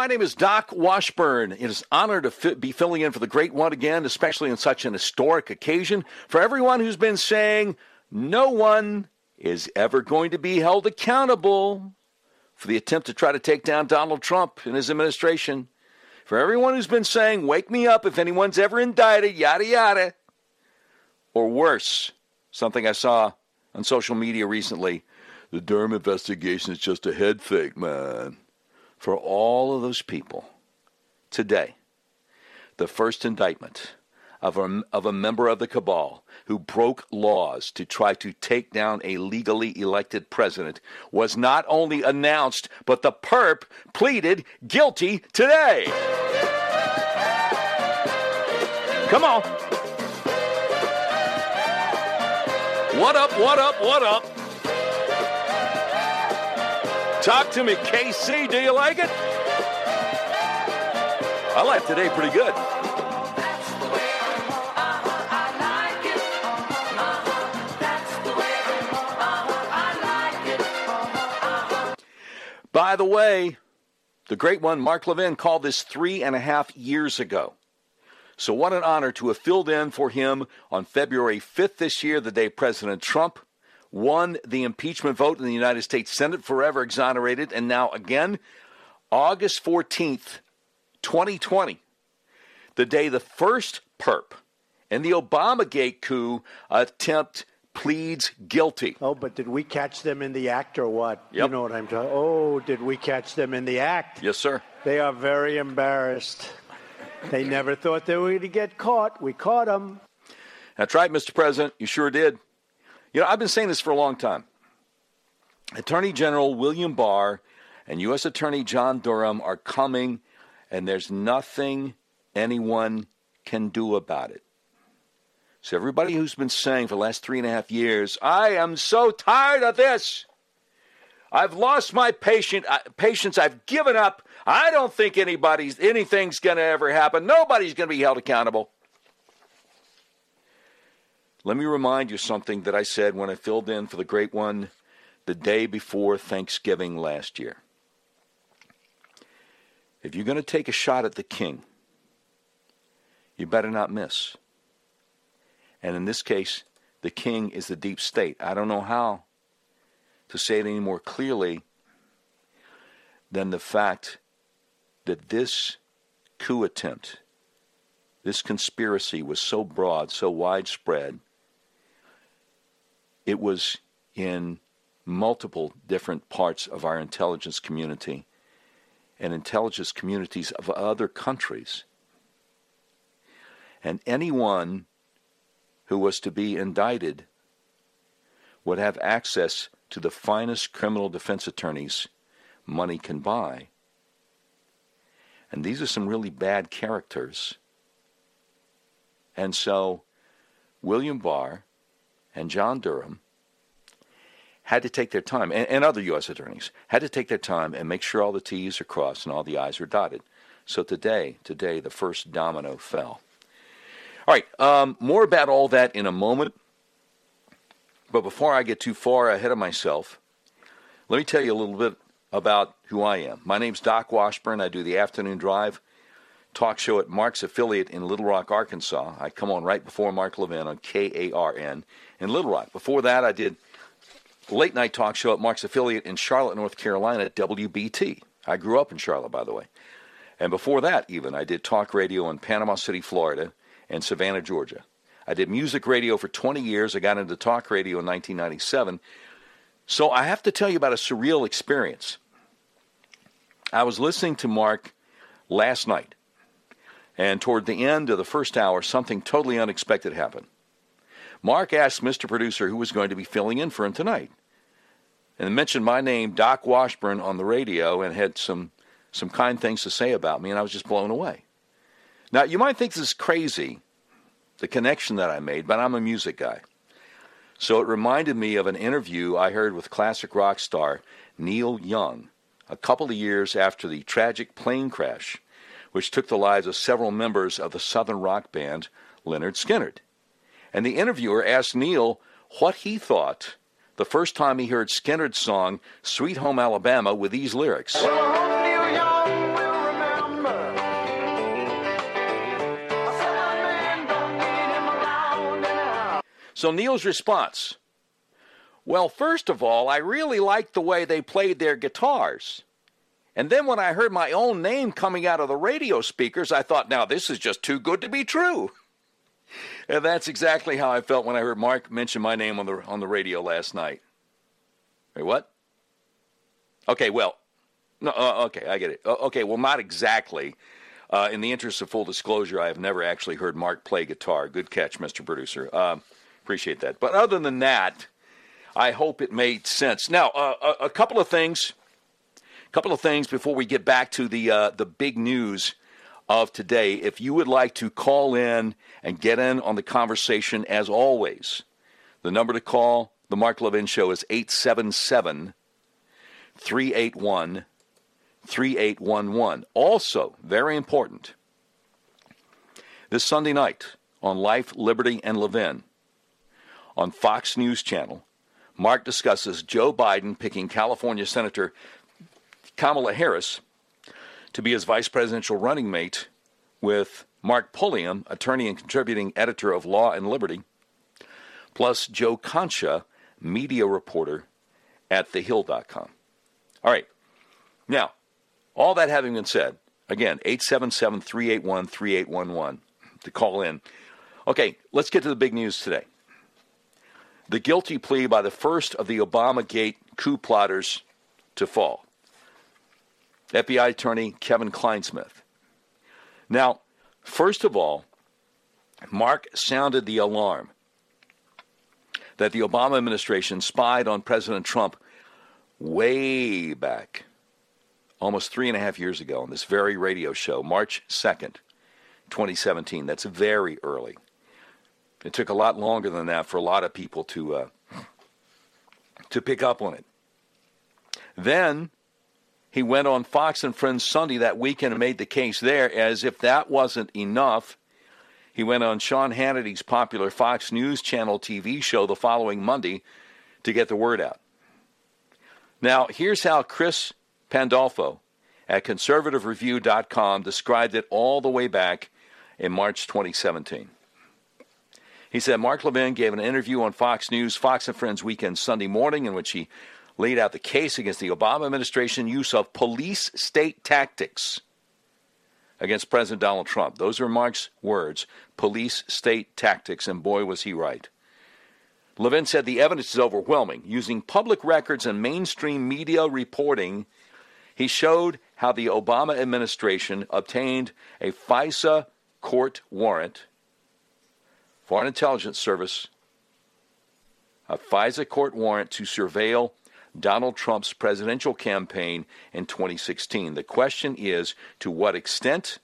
My name is Doc Washburn. It is an honor to fi- be filling in for the great one again, especially on such an historic occasion. For everyone who's been saying no one is ever going to be held accountable for the attempt to try to take down Donald Trump and his administration. For everyone who's been saying, wake me up if anyone's ever indicted, yada yada. Or worse, something I saw on social media recently the Durham investigation is just a head fake, man for all of those people today the first indictment of a, of a member of the cabal who broke laws to try to take down a legally elected president was not only announced, but the perp pleaded guilty today. Come on. What up, what up, what up? Talk to me, KC. Do you like it? I like today pretty good. By the way, the great one, Mark Levin, called this three and a half years ago. So, what an honor to have filled in for him on February 5th this year, the day President Trump won the impeachment vote in the United States Senate, forever exonerated, and now again, August 14th, 2020, the day the first perp in the Obamagate coup attempt pleads guilty. Oh, but did we catch them in the act or what? Yep. You know what I'm talking. Oh, did we catch them in the act? Yes, sir. They are very embarrassed. They never thought they were going to get caught. We caught them. That's right, Mr. President. You sure did. You know, I've been saying this for a long time. Attorney General William Barr and U.S. Attorney John Durham are coming, and there's nothing anyone can do about it. So, everybody who's been saying for the last three and a half years, I am so tired of this. I've lost my patient, uh, patience. I've given up. I don't think anybody's anything's going to ever happen. Nobody's going to be held accountable. Let me remind you something that I said when I filled in for the great one the day before Thanksgiving last year. If you're going to take a shot at the king, you better not miss. And in this case, the king is the deep state. I don't know how to say it any more clearly than the fact that this coup attempt, this conspiracy was so broad, so widespread, it was in multiple different parts of our intelligence community and intelligence communities of other countries. And anyone who was to be indicted would have access to the finest criminal defense attorneys money can buy. And these are some really bad characters. And so William Barr and John Durham had to take their time, and, and, other U.S. attorneys had to take their time and make sure all the T's are crossed and all the I's are dotted. So today, today, the first domino fell. All right, um, more about all that in a moment. But before I get too far ahead of myself, let me tell you a little bit about who I am. My name's Doc Washburn. I do the afternoon drive talk show at Mark's affiliate in Little Rock, Arkansas. I come on right before Mark Levin on KARN in Little Rock. Before that, I did late night talk show at Mark's affiliate in Charlotte, North Carolina, WBT. I grew up in Charlotte, by the way. And before that, even, I did talk radio in Panama City, Florida, and Savannah, Georgia. I did music radio for 20 years. I got into talk radio in 1997. So I have to tell you about a surreal experience. I was listening to Mark last night, and toward the end of the first hour, something totally unexpected happened. Mark asked Mr. Producer who was going to be filling in for him tonight, and mentioned my name, Doc Washburn, on the radio, and had some some kind things to say about me, and I was just blown away. Now, you might think this is crazy, the connection that I made, but I'm a music guy. So it reminded me of an interview I heard with classic rock star Neil Young a couple of years after the tragic plane crash, which took the lives of several members of the southern rock band Lynyrd Skynyrd. And the interviewer asked Neil what he thought the first time he heard Skynyrd's song Sweet Home Alabama with these lyrics. So Neil's response Well, first of all, I really liked the way they played their guitars. And then when I heard my own name coming out of the radio speakers, I thought, now this is just too good to be true. And that's exactly how I felt when I heard Mark mention my name on the on the radio last night. Wait, what? Okay, well, no, uh, okay, I get it. Uh, okay, well, not exactly. Uh, in the interest of full disclosure, I have never actually heard Mark play guitar. Good catch, Mr. Producer. Um, Appreciate that. But other than that, I hope it made sense. Now, uh, a, a, couple of things. A couple of things before we get back to the uh, the big news of today. If you would like to call in and get in on the conversation, as always, the number to call the Mark Levin Show is 877 381 3811. Also, very important, this Sunday night on Life, Liberty, and Levin, on Fox News Channel, Mark discusses Joe Biden picking California Senator Kamala Harris to be his vice presidential running mate with Mark Pulliam, attorney and contributing editor of Law and Liberty, plus Joe Concha, media reporter at thehill.com. All right. Now, all that having been said, again, 877 381 3811 to call in. Okay, let's get to the big news today the guilty plea by the first of the Obamagate coup plotters to fall. FBI attorney Kevin Clinesmith. Now, first of all, Mark sounded the alarm that the Obama administration spied on President Trump way back, almost three and a half years ago, on this very radio show, March 2nd, 2017. That's very early. It took a lot longer than that for a lot of people to uh, to pick up on it. Then he went on Fox and Friends Sunday that weekend and made the case there. As if that wasn't enough, he went on Sean Hannity's popular Fox News Channel TV show the following Monday to get the word out. Now, here's how Chris Pandolfo at conservativereview.com described it all the way back in March 2017. He said Mark Levin gave an interview on Fox News, Fox and Friends Weekend Sunday morning, in which he laid out the case against the Obama administration use of police state tactics against President Donald Trump. Those are Mark's words police state tactics, and boy, was he right. Levin said the evidence is overwhelming. Using public records and mainstream media reporting, he showed how the Obama administration obtained a FISA court warrant Foreign Intelligence Service a FISA court warrant to surveil Donald Trump's presidential campaign in 2016. The question is to what extent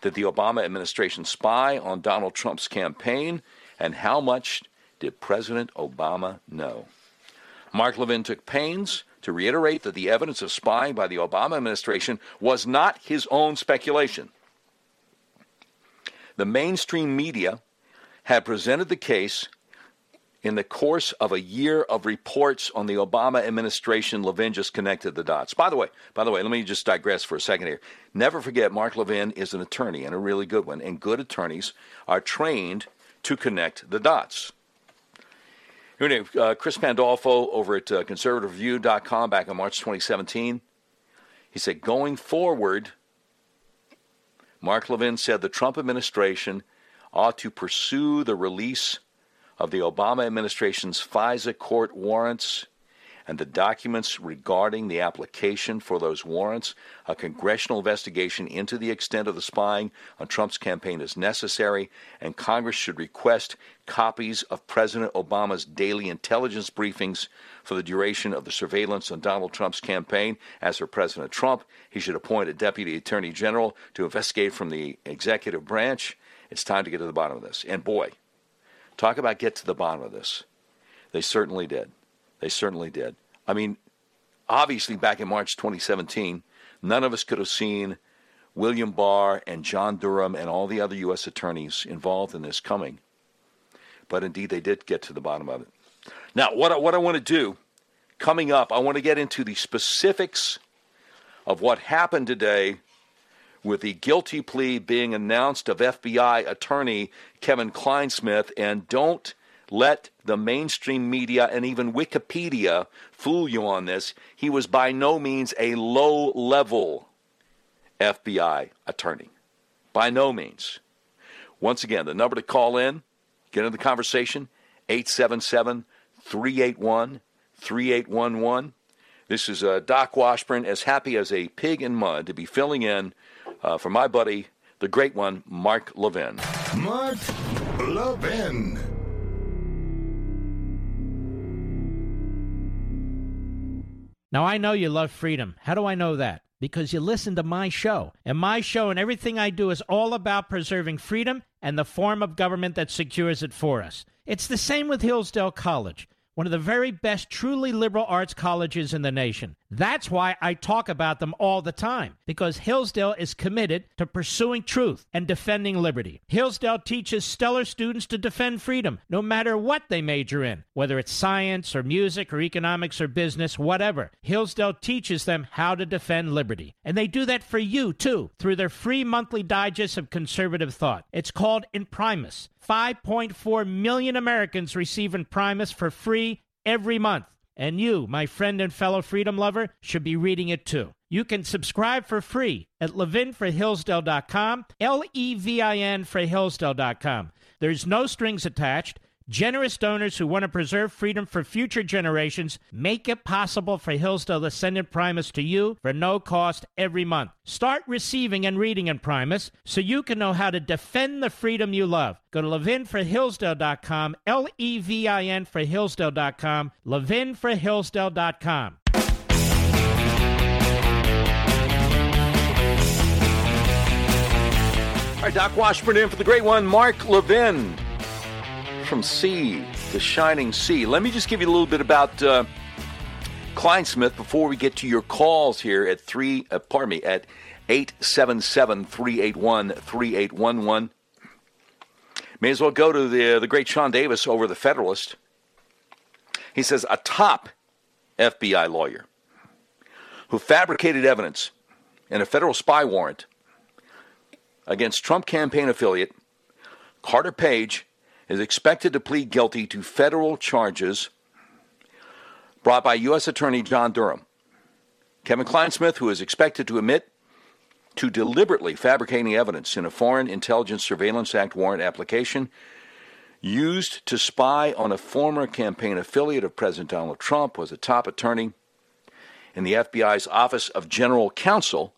did the Obama administration spy on Donald Trump's campaign, and how much did President Obama know? Mark Levin took pains to reiterate that the evidence of spying by the Obama administration was not his own speculation. The mainstream media had presented the case in the course of a year of reports on the Obama administration, Levin just connected the dots. By the way, by the way, let me just digress for a second here. Never forget, Mark Levin is an attorney and a really good one, and good attorneys are trained to connect the dots. Here, uh, Chris Pandolfo over at uh, conservativereview.com back in March 2017. He said, going forward, Mark Levin said the Trump administration ought to pursue the release of the Obama administration's FISA court warrants and the documents regarding the application for those warrants. A congressional investigation into the extent of the spying on Trump's campaign is necessary, and Congress should request copies of President Obama's daily intelligence briefings for the duration of the surveillance on Donald Trump's campaign. As for President Trump, he should appoint a deputy attorney general to investigate from the executive branch. It's time to get to the bottom of this. And boy, Talk about get to the bottom of this. They certainly did. They certainly did. I mean, obviously, back in March 2017, none of us could have seen William Barr and John Durham and all the other U.S. attorneys involved in this coming. But indeed, they did get to the bottom of it. Now, what I, what I want to do coming up, I want to get into the specifics of what happened today with the guilty plea being announced of FBI attorney Kevin Clinesmith. And don't let the mainstream media and even Wikipedia fool you on this. He was by no means a low level FBI attorney. By no means. Once again, the number to call in, get into the conversation, 877 381 3811. This is uh, Doc Washburn, as happy as a pig in mud to be filling in uh, for my buddy, the great one, Mark Levin. Mark Levin. Now, I know you love freedom. How do I know that? Because you listen to my show. And my show and everything I do is all about preserving freedom and the form of government that secures it for us. It's the same with Hillsdale College one of the very best truly liberal arts colleges in the nation. That's why I talk about them all the time, because Hillsdale is committed to pursuing truth and defending liberty. Hillsdale teaches stellar students to defend freedom, no matter what they major in, whether it's science or music or economics or business, whatever. Hillsdale teaches them how to defend liberty. And they do that for you, too, through their free monthly digest of conservative thought. It's called Imprimis. 5.4 million Americans receive Imprimis for free every month. And you, my friend and fellow freedom lover, should be reading it too. You can subscribe for free at levinforhillsdale.com, L E V I N for Hillsdale.com. There's no strings attached. Generous donors who want to preserve freedom for future generations make it possible for Hillsdale to send Imprimis to you for no cost every month. Start receiving and reading Imprimis so you can know how to defend the freedom you love. Go to levinforhillsdale.com, L E V I N for Hillsdale.com, levinforhillsdale.com. All right, Doc Washburn in for the great one, Mark Levin from sea, the shining sea. Let me just give you a little bit about uh, Clinesmith before we get to your calls here at three. Uh, pardon me at 877-381-3811. May as well go to the the great Sean Davis over the Federalist. He says a top FBI lawyer who fabricated evidence in a federal spy warrant against Trump campaign affiliate Carter Page is expected to plead guilty to federal charges brought by U.S. Attorney John Durham. Kevin Clinesmith, who is expected to admit to deliberately fabricating evidence in a Foreign Intelligence Surveillance Act warrant application used to spy on a former campaign affiliate of President Donald Trump, was a top attorney in the FBI's Office of General Counsel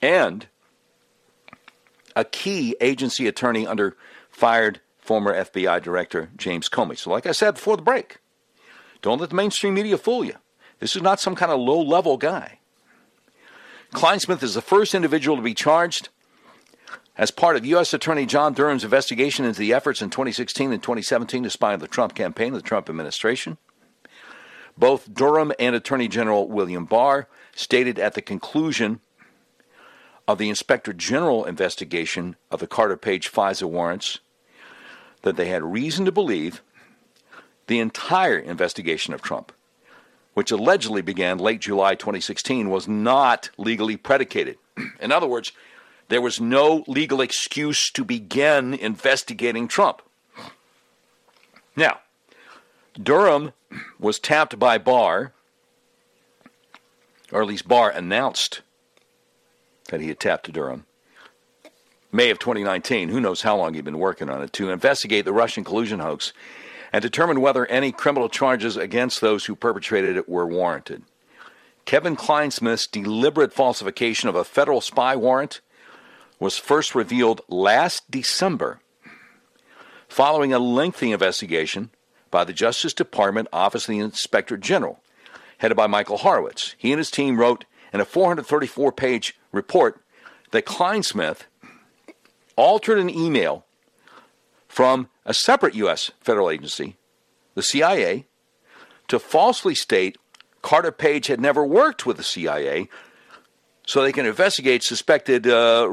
and a key agency attorney under fired former FBI Director James Comey. So, like I said before the break, don't let the mainstream media fool you. This is not some kind of low level guy. Clinesmith is the first individual to be charged as part of U.S. Attorney John Durham's investigation into the efforts in 2016 and 2017 to spy on the Trump campaign, and the Trump administration. Both Durham and Attorney General William Barr stated at the conclusion of the Inspector General investigation of the Carter Page FISA warrants that they had reason to believe the entire investigation of Trump, which allegedly began late July 2016, was not legally predicated. In other words, there was no legal excuse to begin investigating Trump. Now, Durham was tapped by Barr, or at least Barr announced that he had tapped Durham. May of 2019, who knows how long he'd been working on it, to investigate the Russian collusion hoax and determine whether any criminal charges against those who perpetrated it were warranted. Kevin Clinesmith's deliberate falsification of a federal spy warrant was first revealed last December following a lengthy investigation by the Justice Department Office of the Inspector General, headed by Michael Horowitz. He and his team wrote in a 434 page report that Clinesmith altered an email from a separate U.S. federal agency, the CIA, to falsely state Carter Page had never worked with the CIA so they can investigate suspected, uh,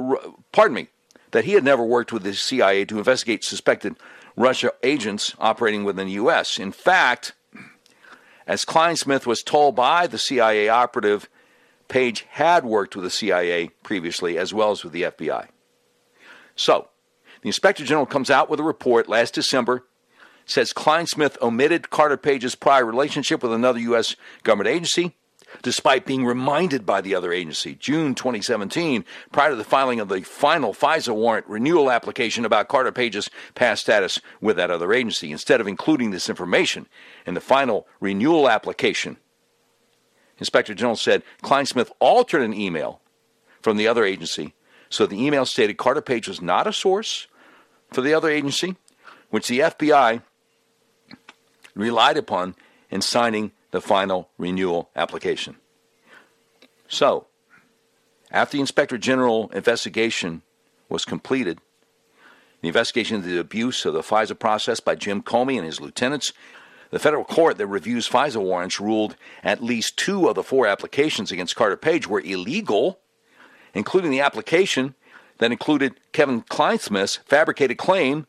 pardon me, that he had never worked with the CIA to investigate suspected Russia agents operating within the U.S. In fact, as Clinesmith was told by the CIA operative, Page had worked with the CIA previously as well as with the FBI. So, the Inspector General comes out with a report last December, says Clinesmith omitted Carter Page's prior relationship with another U.S. government agency despite being reminded by the other agency. June 2017, prior to the filing of the final FISA warrant renewal application about Carter Page's past status with that other agency, instead of including this information in the final renewal application. Inspector General said Clinesmith altered an email from the other agency so the email stated Carter Page was not a source for the other agency, which the FBI relied upon in signing the final renewal application. So, after the Inspector General investigation was completed, the investigation into the abuse of the FISA process by Jim Comey and his lieutenants, the federal court that reviews FISA warrants ruled at least two of the four applications against Carter Page were illegal, including the application that included Kevin Clinesmith's fabricated claim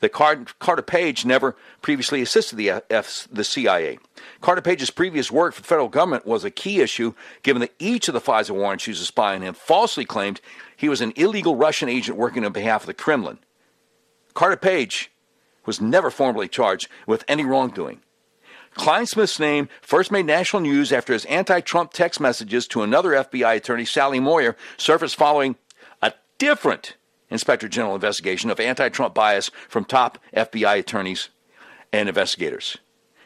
that Carter Page never previously assisted the, uh, F, the CIA. Carter Page's previous work for the federal government was a key issue, given that each of the FISA warrants used to spy on him falsely claimed he was an illegal Russian agent working on behalf of the Kremlin. Carter Page was never formally charged with any wrongdoing. Clinesmith's name first made national news after his anti Trump text messages to another FBI attorney, Sally Moyer, surfaced following a different Inspector General investigation of anti Trump bias from top FBI attorneys and investigators.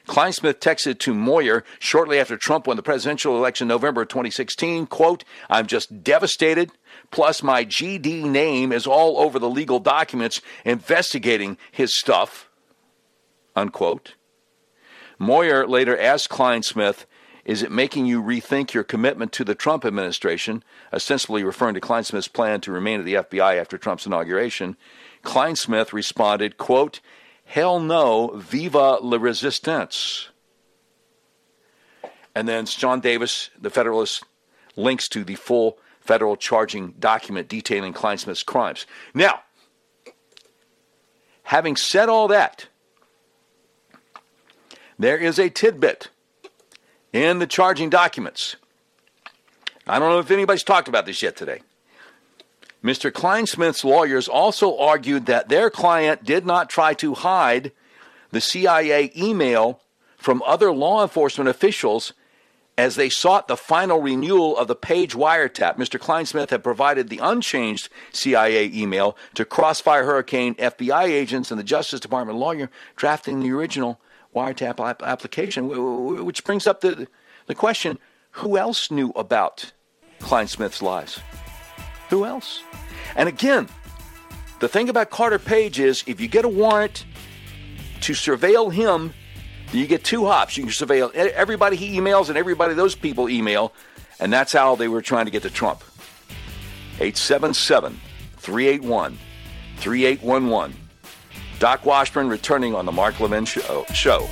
Clinesmith texted to Moyer shortly after Trump won the presidential election in November 2016, quote, I'm just devastated, plus my GD name is all over the legal documents investigating his stuff, unquote. Moyer later asked Clinesmith is it making you rethink your commitment to the Trump administration, ostensibly referring to Clinesmith's plan to remain at the FBI after Trump's inauguration? Clinesmith responded, quote, Hell no, viva la resistance. And then John Davis, the Federalist, links to the full federal charging document detailing Clinesmith's crimes. Now, having said all that, there is a tidbit in the charging documents. I don't know if anybody's talked about this yet today. Mr. Clinesmith's lawyers also argued that their client did not try to hide the CIA email from other law enforcement officials as they sought the final renewal of the Page wiretap. Mr. Clinesmith had provided the unchanged CIA email to Crossfire Hurricane FBI agents and the Justice Department lawyer drafting the original wiretap application, which brings up the, the question who else knew about Clinesmith's lies? Who else? And again, The thing about Carter Page is if you get a warrant to surveil him, you get two hops. You can surveil everybody he emails and everybody those people email, and that's how they were trying to get to Trump. 877 381 3811. Doc Washburn returning on the Mark Levin Show.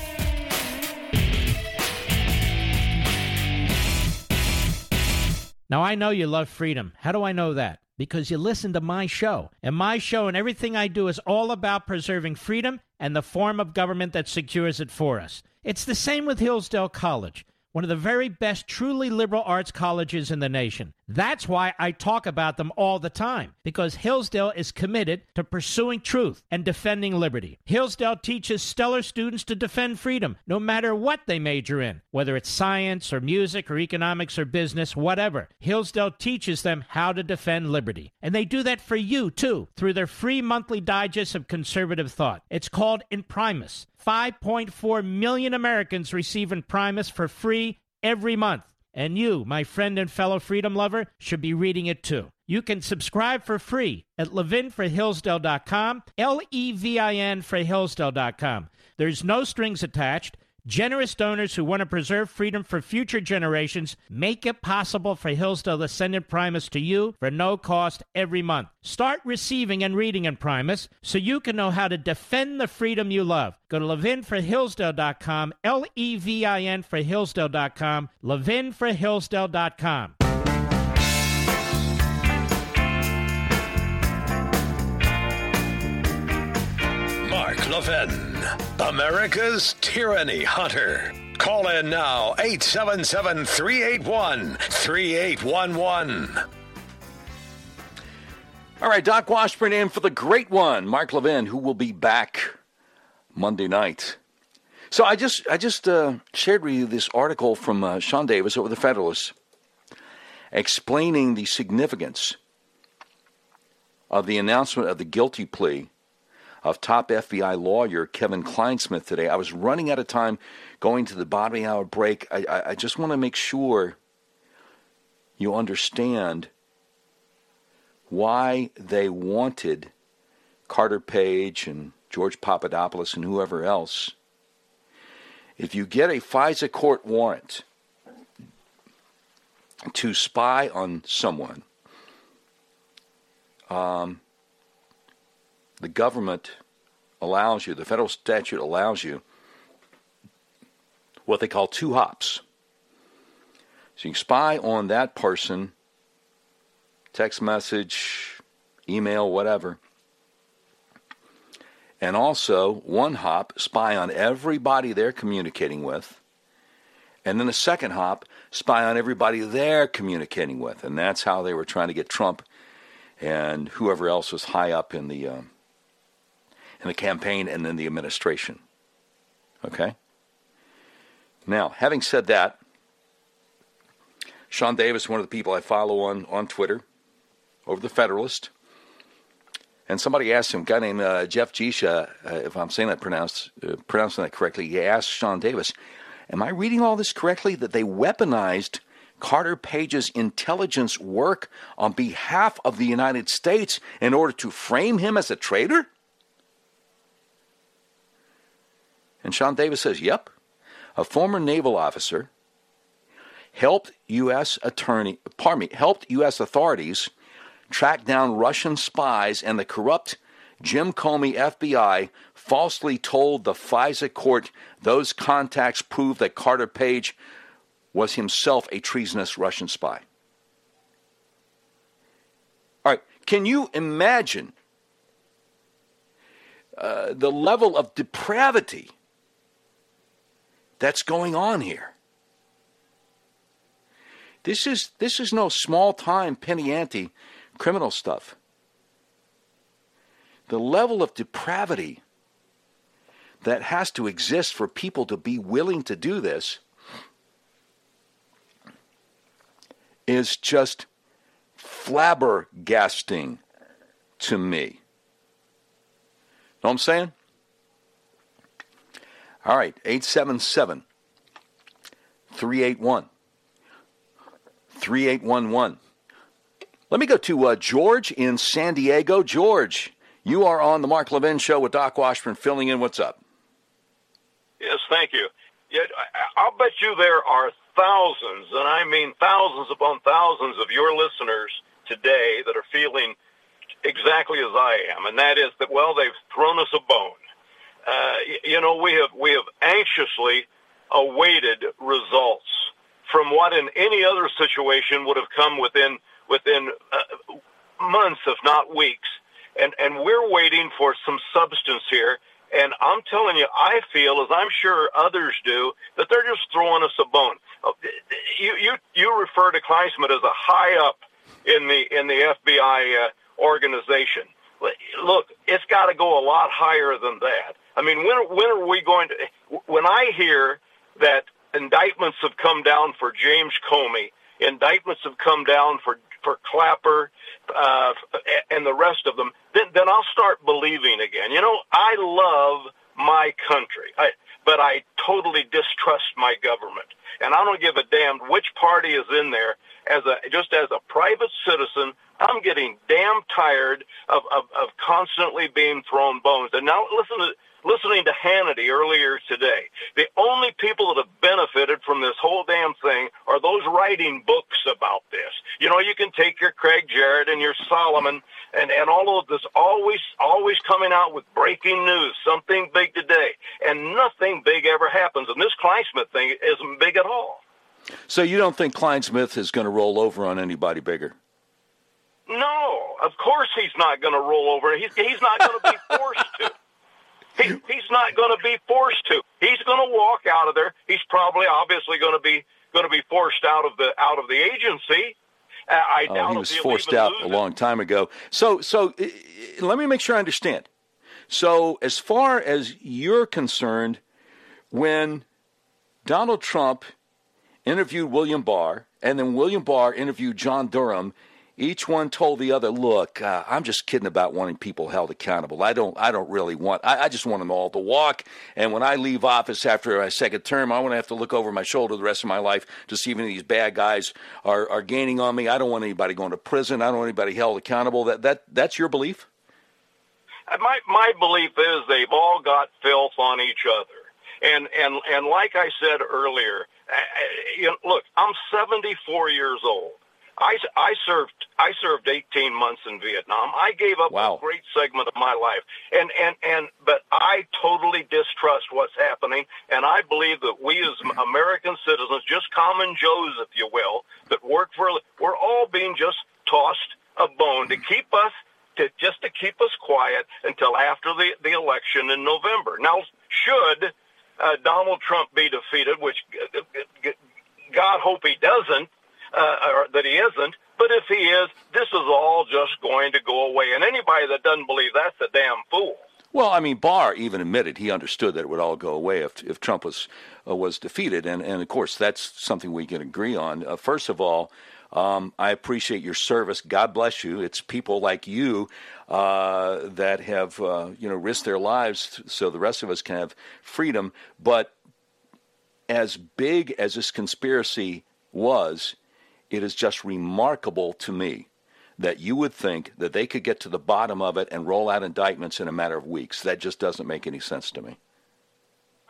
Now, I know you love freedom. How do I know that? Because you listen to my show. And my show and everything I do is all about preserving freedom and the form of government that secures it for us. It's the same with Hillsdale College one of the very best truly liberal arts colleges in the nation. That's why I talk about them all the time, because Hillsdale is committed to pursuing truth and defending liberty. Hillsdale teaches stellar students to defend freedom, no matter what they major in, whether it's science or music or economics or business, whatever. Hillsdale teaches them how to defend liberty. And they do that for you, too, through their free monthly digest of conservative thought. It's called Imprimis. 5.4 million Americans receive Imprimis for free every month. And you, my friend and fellow freedom lover, should be reading it too. You can subscribe for free at levinforhillsdale.com, L E V I N for Hillsdale.com. There's no strings attached. Generous donors who want to preserve freedom for future generations make it possible for Hillsdale to send Imprimis to you for no cost every month. Start receiving and reading Imprimis so you can know how to defend the freedom you love. Go to levinforhillsdale.com, L E V I N for Hillsdale.com, levinforhillsdale.com. Mark Levin. America's Tyranny Hunter. Call in now 877 381 3811. All right, Doc Washburn in for the great one, Mark Levin, who will be back Monday night. So I just I just uh, shared with you this article from uh, Sean Davis over the Federalist, explaining the significance of the announcement of the guilty plea of top FBI lawyer Kevin Clinesmith today. I was running out of time going to the bottom hour break. I, I, I just want to make sure you understand why they wanted Carter Page and George Papadopoulos and whoever else. If you get a FISA court warrant to spy on someone, um, the government allows you, the federal statute allows you what they call two hops. So you can spy on that person, text message, email, whatever. And also, one hop, spy on everybody they're communicating with. And then the second hop, spy on everybody they're communicating with. And that's how they were trying to get Trump and whoever else was high up in the um, in the campaign and then the administration. Okay? Now, having said that, Sean Davis, one of the people I follow on, on Twitter, over the Federalist, and somebody asked him, a guy named uh, Jeff Gisha, uh, if I'm saying that pronounced, uh, pronouncing that correctly, he asked Sean Davis, Am I reading all this correctly? That they weaponized Carter Page's intelligence work on behalf of the United States in order to frame him as a traitor? And Sean Davis says, Yep. A former naval officer helped U.S. attorney, pardon me, helped U.S. authorities track down Russian spies, and the corrupt Jim Comey FBI falsely told the FISA court those contacts proved that Carter Page was himself a treasonous Russian spy. All right, can you imagine uh, the level of depravity that's going on here. This is this is no small time penny ante criminal stuff. The level of depravity that has to exist for people to be willing to do this is just flabbergasting to me. Know what I'm saying? All right, 877 381 3811. Let me go to uh, George in San Diego. George, You are on the Mark Levin Show with Doc Washburn filling in. What's up? Yes, thank you. Yeah, I'll bet you there are thousands, and I mean thousands upon thousands of your listeners today that are feeling exactly as I am, and that is that well, they've thrown us a bone. Uh, you know, we have we have anxiously awaited results from what in any other situation would have come within within uh, months, if not weeks, and and we're waiting for some substance here. And I'm telling you, I feel, as I'm sure others do, that they're just throwing us a bone. Uh, you you you refer to Clinesmith as a high up in the in the FBI uh, organization. Look, it's got to go a lot higher than that. I mean, when when are we going to? When I hear that indictments have come down for James Comey, indictments have come down for for Clapper uh, and the rest of them, then then I'll start believing again. You know, I love my country, I, but I totally distrust my government, and I don't give a damn which party is in there. As a just as a private citizen, I'm getting damn tired of, of, of constantly being thrown bones. And now listen to listening to Hannity earlier today. The only people that have benefited from this whole damn thing are those writing books about this. You know, you can take your Gregg Jarrett and your Solomon and, and all of this always, always coming out with breaking news, something big today. And nothing big ever happens. And this Clinesmith thing isn't big at all. So you don't think Clinesmith is going to roll over on anybody bigger? No, of course he's not going to roll over. He's, he's not going to be forced to. He, he's not going to be forced to. He's going to walk out of there. He's probably, obviously, going to be going to be forced out of the out of the agency. Uh, I oh, doubt he was forced out a long time ago. So, so uh, let me make sure I understand. So, as far as you're concerned, when Donald Trump interviewed William Barr, and then William Barr interviewed John Durham, each one told the other, "Look, uh, I'm just kidding about wanting people held accountable. I don't. I don't really want. I, I, just want them all to walk. And when I leave office after my second term, I want to have to look over my shoulder the rest of my life to see if any of these bad guys are, are gaining on me. I don't want anybody going to prison. I don't want anybody held accountable. That that that's your belief. Uh, my my belief is they've all got filth on each other. And and and like I said earlier, I, you know, look, I'm 74 years old. I, I served I served 18 months in Vietnam. I gave up wow. a great segment of my life, and and and but I totally distrust what's happening, and I believe that we as American citizens, just common Joes, if you will, that work for, we're all being just tossed a bone to keep us to just to keep us quiet until after the the election in November. Now, should uh, Donald Trump be defeated, which uh, God hope he doesn't uh, or that he isn't. But if he is, this is all just going to go away. And anybody that doesn't believe that's a damn fool. Well, I mean, Barr even admitted he understood that it would all go away if if Trump was uh, was defeated, and and of course that's something we can agree on. Uh, first of all, um, I appreciate your service. God bless you. It's people like you uh, that have uh, you know risked their lives so the rest of us can have freedom. But as big as this conspiracy was, it is just remarkable to me that you would think that they could get to the bottom of it and roll out indictments in a matter of weeks. That just doesn't make any sense to me.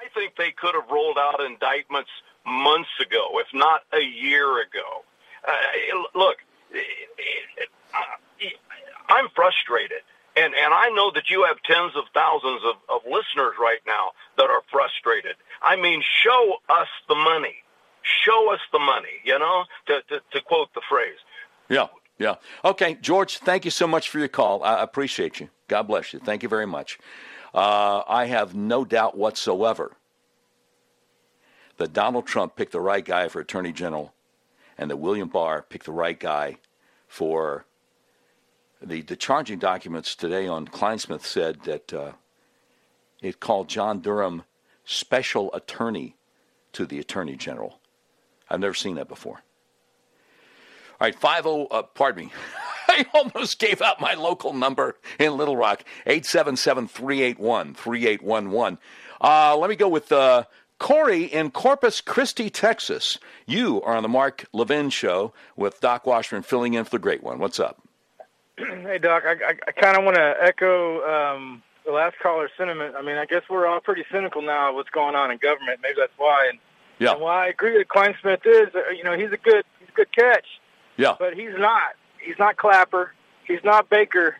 I think they could have rolled out indictments months ago, if not a year ago. Uh, look, I'm frustrated. And, and I know that you have tens of thousands of, of listeners right now that are frustrated. I mean, show us the money show us the money, you know, to, to, to quote the phrase. Yeah, yeah. Okay, George, thank you so much for your call. I appreciate you. God bless you. Thank you very much. Uh, I have no doubt whatsoever that Donald Trump picked the right guy for Attorney General and that William Barr picked the right guy for the, the charging documents today on Clinesmith said that uh, it called John Durham special attorney to the Attorney General. I've never seen that before. All right, 50, uh, pardon me. I almost gave out my local number in Little Rock, 877 381 3811. Uh, let me go with uh, Corey in Corpus Christi, Texas. You are on the Mark Levin Show with Doc Washburn filling in for the great one. What's up? hey, Doc. I, I, I kind of want to echo um, the last caller's sentiment. I mean, I guess we're all pretty cynical now of what's going on in government. Maybe that's why. And, Yeah. and why I agree that Clinesmith is, uh, you know, he's a good, he's a good catch, Yeah. but he's not. He's not Clapper. He's not Baker.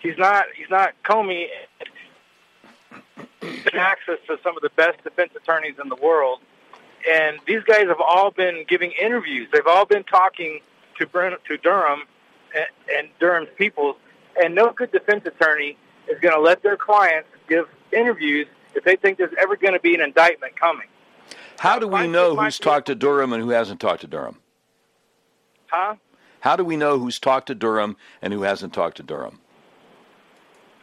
He's not. He's not Comey. Access to some of the best defense attorneys in the world, and these guys have all been giving interviews. They've all been talking to to Durham and, and Durham's people, and no good defense attorney is going to let their clients give interviews if they think there's ever going to be an indictment coming. How do we know who's talked to Durham and who hasn't talked to Durham? Huh? How do we know who's talked to Durham and who hasn't talked to Durham?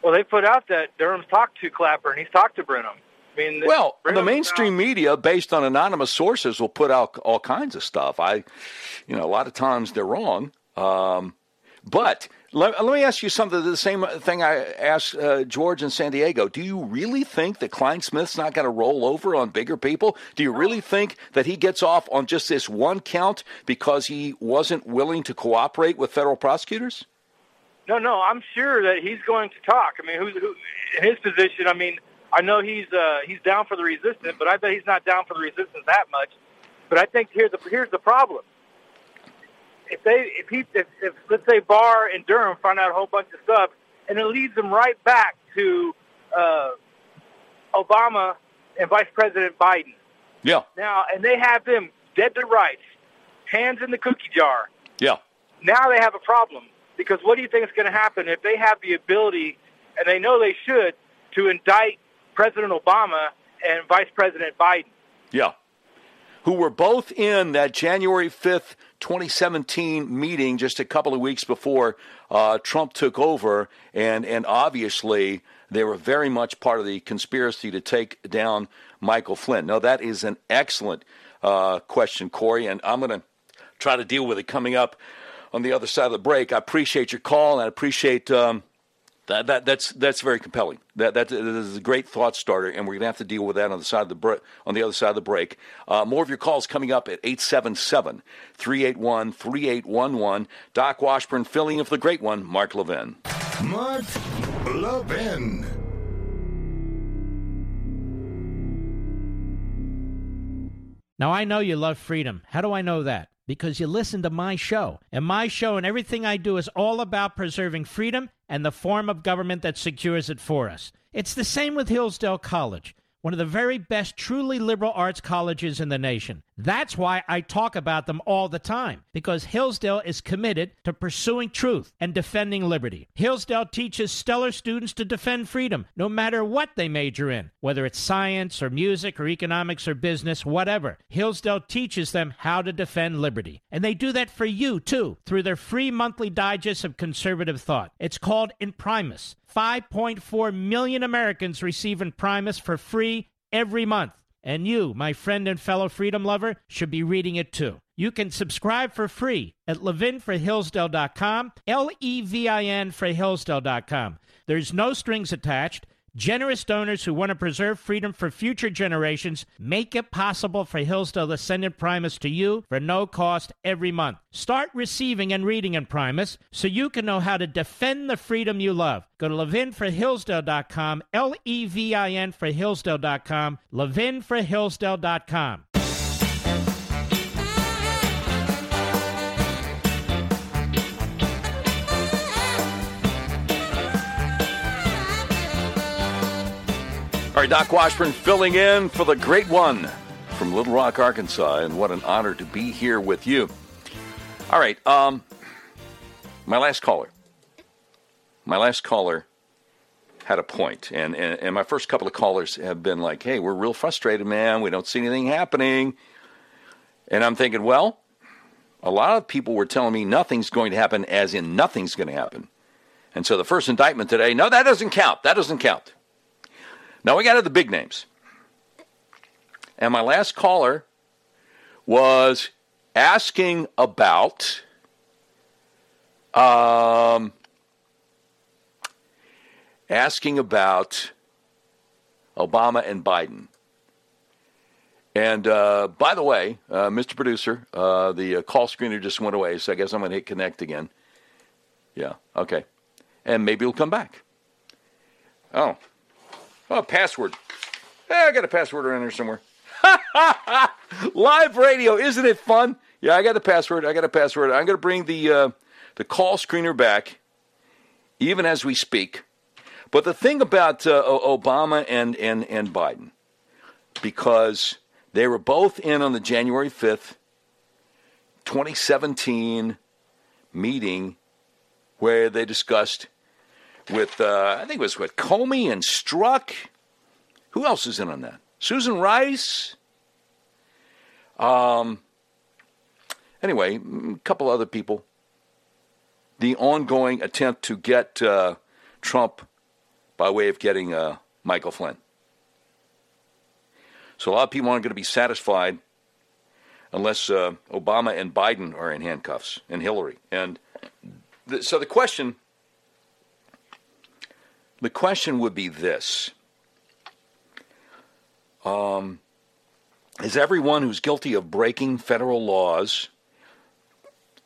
Well, they put out that Durham's talked to Clapper and he's talked to Brennan. I mean, the- Well, the mainstream now- media, based on anonymous sources, will put out all kinds of stuff. I, you know, a lot of times they're wrong. Um, but let, let me ask you something. The same thing I asked uh, George in San Diego. Do you really think that Clinesmith's not going to roll over on bigger people? Do you really think that he gets off on just this one count because he wasn't willing to cooperate with federal prosecutors? No, no, I'm sure that he's going to talk. I mean, who's who, in his position? I mean, I know he's uh, he's down for the resistance, but I bet he's not down for the resistance that much. But I think here's the here's the problem. If they if he if, if let's say Barr and Durham find out a whole bunch of stuff, and it leads them right back to uh, Obama and Vice President Biden. Yeah, Now, and they have them dead to rights, hands in the cookie jar. yeah. now they have a problem because what do you think is going to happen if they have the ability, and they know they should, to indict President Obama and Vice President Biden? Yeah. Who were both in that January 5th, 2017 meeting just a couple of weeks before uh, Trump took over. And, and obviously, they were very much part of the conspiracy to take down Michael Flynn. Now, that is an excellent uh, question, Corey, and I'm going to try to deal with it coming up on the other side of the break. I appreciate your call, and I appreciate. Um, that, that that's that's very compelling. That, that that is a great thought starter, and we're going to have to deal with that on the side of the bre- on the other side of the break. Uh, more of your calls coming up at 877-381-3811. Doc Washburn filling in for the great one, Mark Levin. Mark Levin. Now, I know you love freedom. How do I know that? Because you listen to my show. And my show and everything I do is all about preserving freedom and the form of government that secures it for us. It's the same with Hillsdale College, one of the very best truly liberal arts colleges in the nation. That's why I talk about them all the time, because Hillsdale is committed to pursuing truth and defending liberty. Hillsdale teaches stellar students to defend freedom, no matter what they major in, whether it's science or music or economics or business, whatever. Hillsdale teaches them how to defend liberty. And they do that for you, too, through their free monthly digest of conservative thought. It's called Imprimis. 5.4 million Americans receive Imprimis for free every month. And you, my friend and fellow freedom lover, should be reading it too. You can subscribe for free at levinforhillsdale.com, L E V I N for Hillsdale.com. There's no strings attached. Generous donors who want to preserve freedom for future generations make it possible for Hillsdale to send Imprimis to you for no cost every month. Start receiving and reading Imprimis so you can know how to defend the freedom you love. Go to levinforhillsdale.com, L E V I N for Hillsdale.com, levinforhillsdale.com. All right, Doc Washburn filling in for the great one from Little Rock, Arkansas, and what an honor to be here with you. All right, um, my last caller. My last caller had a point, and, and and my first couple of callers have been like, "Hey, we're real frustrated, man. We don't see anything happening." And I'm thinking, well, a lot of people were telling me nothing's going to happen, as in nothing's going to happen. And so the first indictment today, no, that doesn't count. That doesn't count. Now we got to the big names. And my last caller was asking about um, asking about Obama and Biden. And uh, by the way, uh, Mr. Producer, uh, the uh, call screener just went away, so I guess I'm going to hit connect again. Yeah. Okay. And maybe it'll come back. Oh. Oh, password. Hey, I got a password around here somewhere. Live radio, isn't it fun? Yeah, I got a password. I got a password. I'm going to bring the uh, the call screener back, even as we speak. But the thing about uh, Obama and, and, and Biden, because they were both in on the January 5th, 2017 meeting where they discussed with, uh, I think it was with Comey and Strzok. Who else is in on that? Susan Rice. Um, anyway, a couple other people. The ongoing attempt to get uh, Trump by way of getting uh, Michael Flynn. So a lot of people aren't going to be satisfied unless uh, Obama and Biden are in handcuffs and Hillary. And th- so the question, the question would be this: um, Is everyone who's guilty of breaking federal laws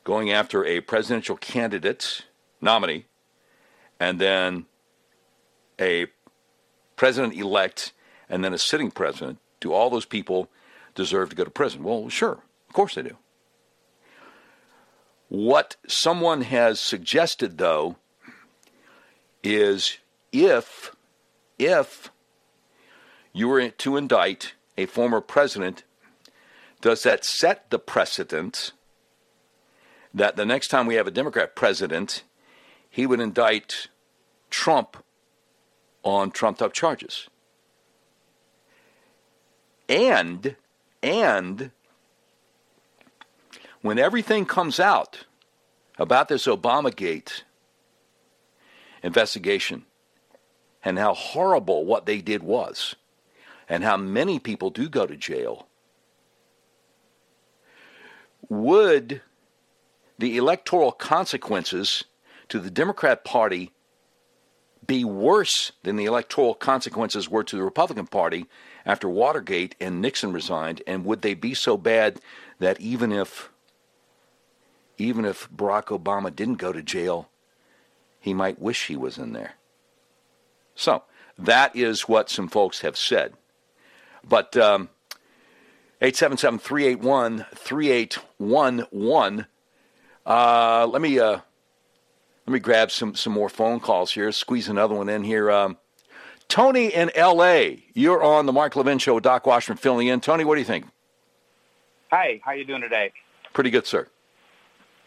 going after a presidential candidate nominee, and then a president elect and then a sitting president, do all those people deserve to go to prison? Well, sure, of course they do. What someone has suggested, though, is if if you were to indict a former president, does that set the precedent that the next time we have a Democrat president, he would indict Trump on trumped up charges. And, and, when everything comes out about this Obamagate investigation and how horrible what they did was, and how many people do go to jail, would the electoral consequences to the Democrat Party be worse than the electoral consequences were to the Republican Party after Watergate and Nixon resigned? And would they be so bad that even if even if Barack Obama didn't go to jail, he might wish he was in there? So that is what some folks have said. But um, 877 381 3811. Uh, let me uh, let me grab some some more phone calls here. Squeeze another one in here. Um, Tony in L.A. You're on the Mark Levin Show. Doc Washburn filling in. Tony, what do you think? Hi, how you doing today? Pretty good, sir.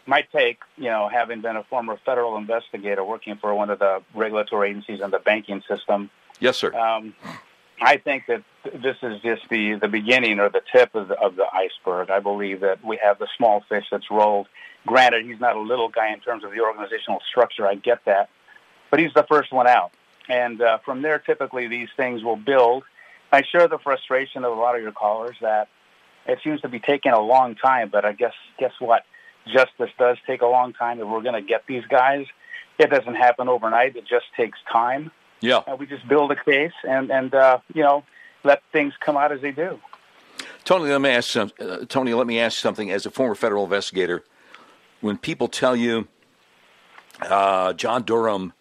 My take, you know, having been a former federal investigator working for one of the regulatory agencies in the banking system. Yes, sir. Um, I think that this is just the, the beginning or the tip of the, of the iceberg. I believe that we have the small fish that's rolled Granted, he's not a little guy in terms of the organizational structure. I get that. But he's the first one out. And uh, from there, typically, these things will build. I share the frustration of a lot of your callers that it seems to be taking a long time. But I guess, guess what? Justice does take a long time. If we're going to get these guys, it doesn't happen overnight. It just takes time. Yeah. And we just build a case and, and uh, you know, let things come out as they do. Tony, let me ask some, uh, Tony. Let me ask something. As a former federal investigator, when people tell you uh, John Durham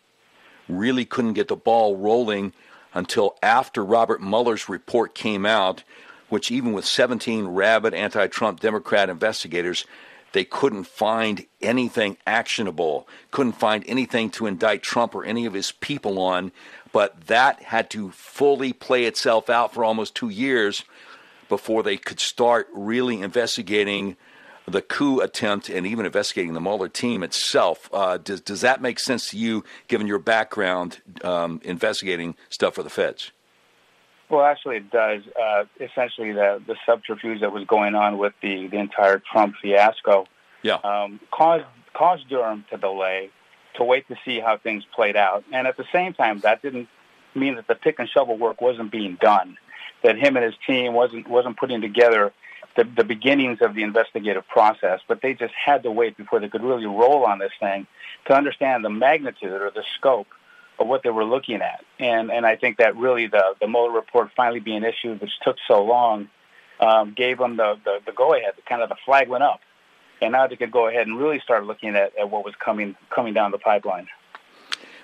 really couldn't get the ball rolling until after Robert Mueller's report came out, which even with 17 rabid anti Trump Democrat investigators, they couldn't find anything actionable, couldn't find anything to indict Trump or any of his people on. But that had to fully play itself out for almost two years before they could start really investigating the coup attempt and even investigating the Mueller team itself. Uh, does, does that make sense to you, given your background um, investigating stuff for the feds? Well, actually, it does. Uh, essentially, the, the subterfuge that was going on with the, the entire Trump fiasco yeah. um, caused, caused Durham to delay, to wait to see how things played out. And at the same time, that didn't mean that the pick and shovel work wasn't being done, that him and his team wasn't, wasn't putting together the, the beginnings of the investigative process, but they just had to wait before they could really roll on this thing to understand the magnitude or the scope of what they were looking at. And and I think that really the the Mueller report finally being issued, which took so long, um, gave them the, the, the go ahead. Kind of the flag went up, and now they could go ahead and really start looking at, at what was coming coming down the pipeline.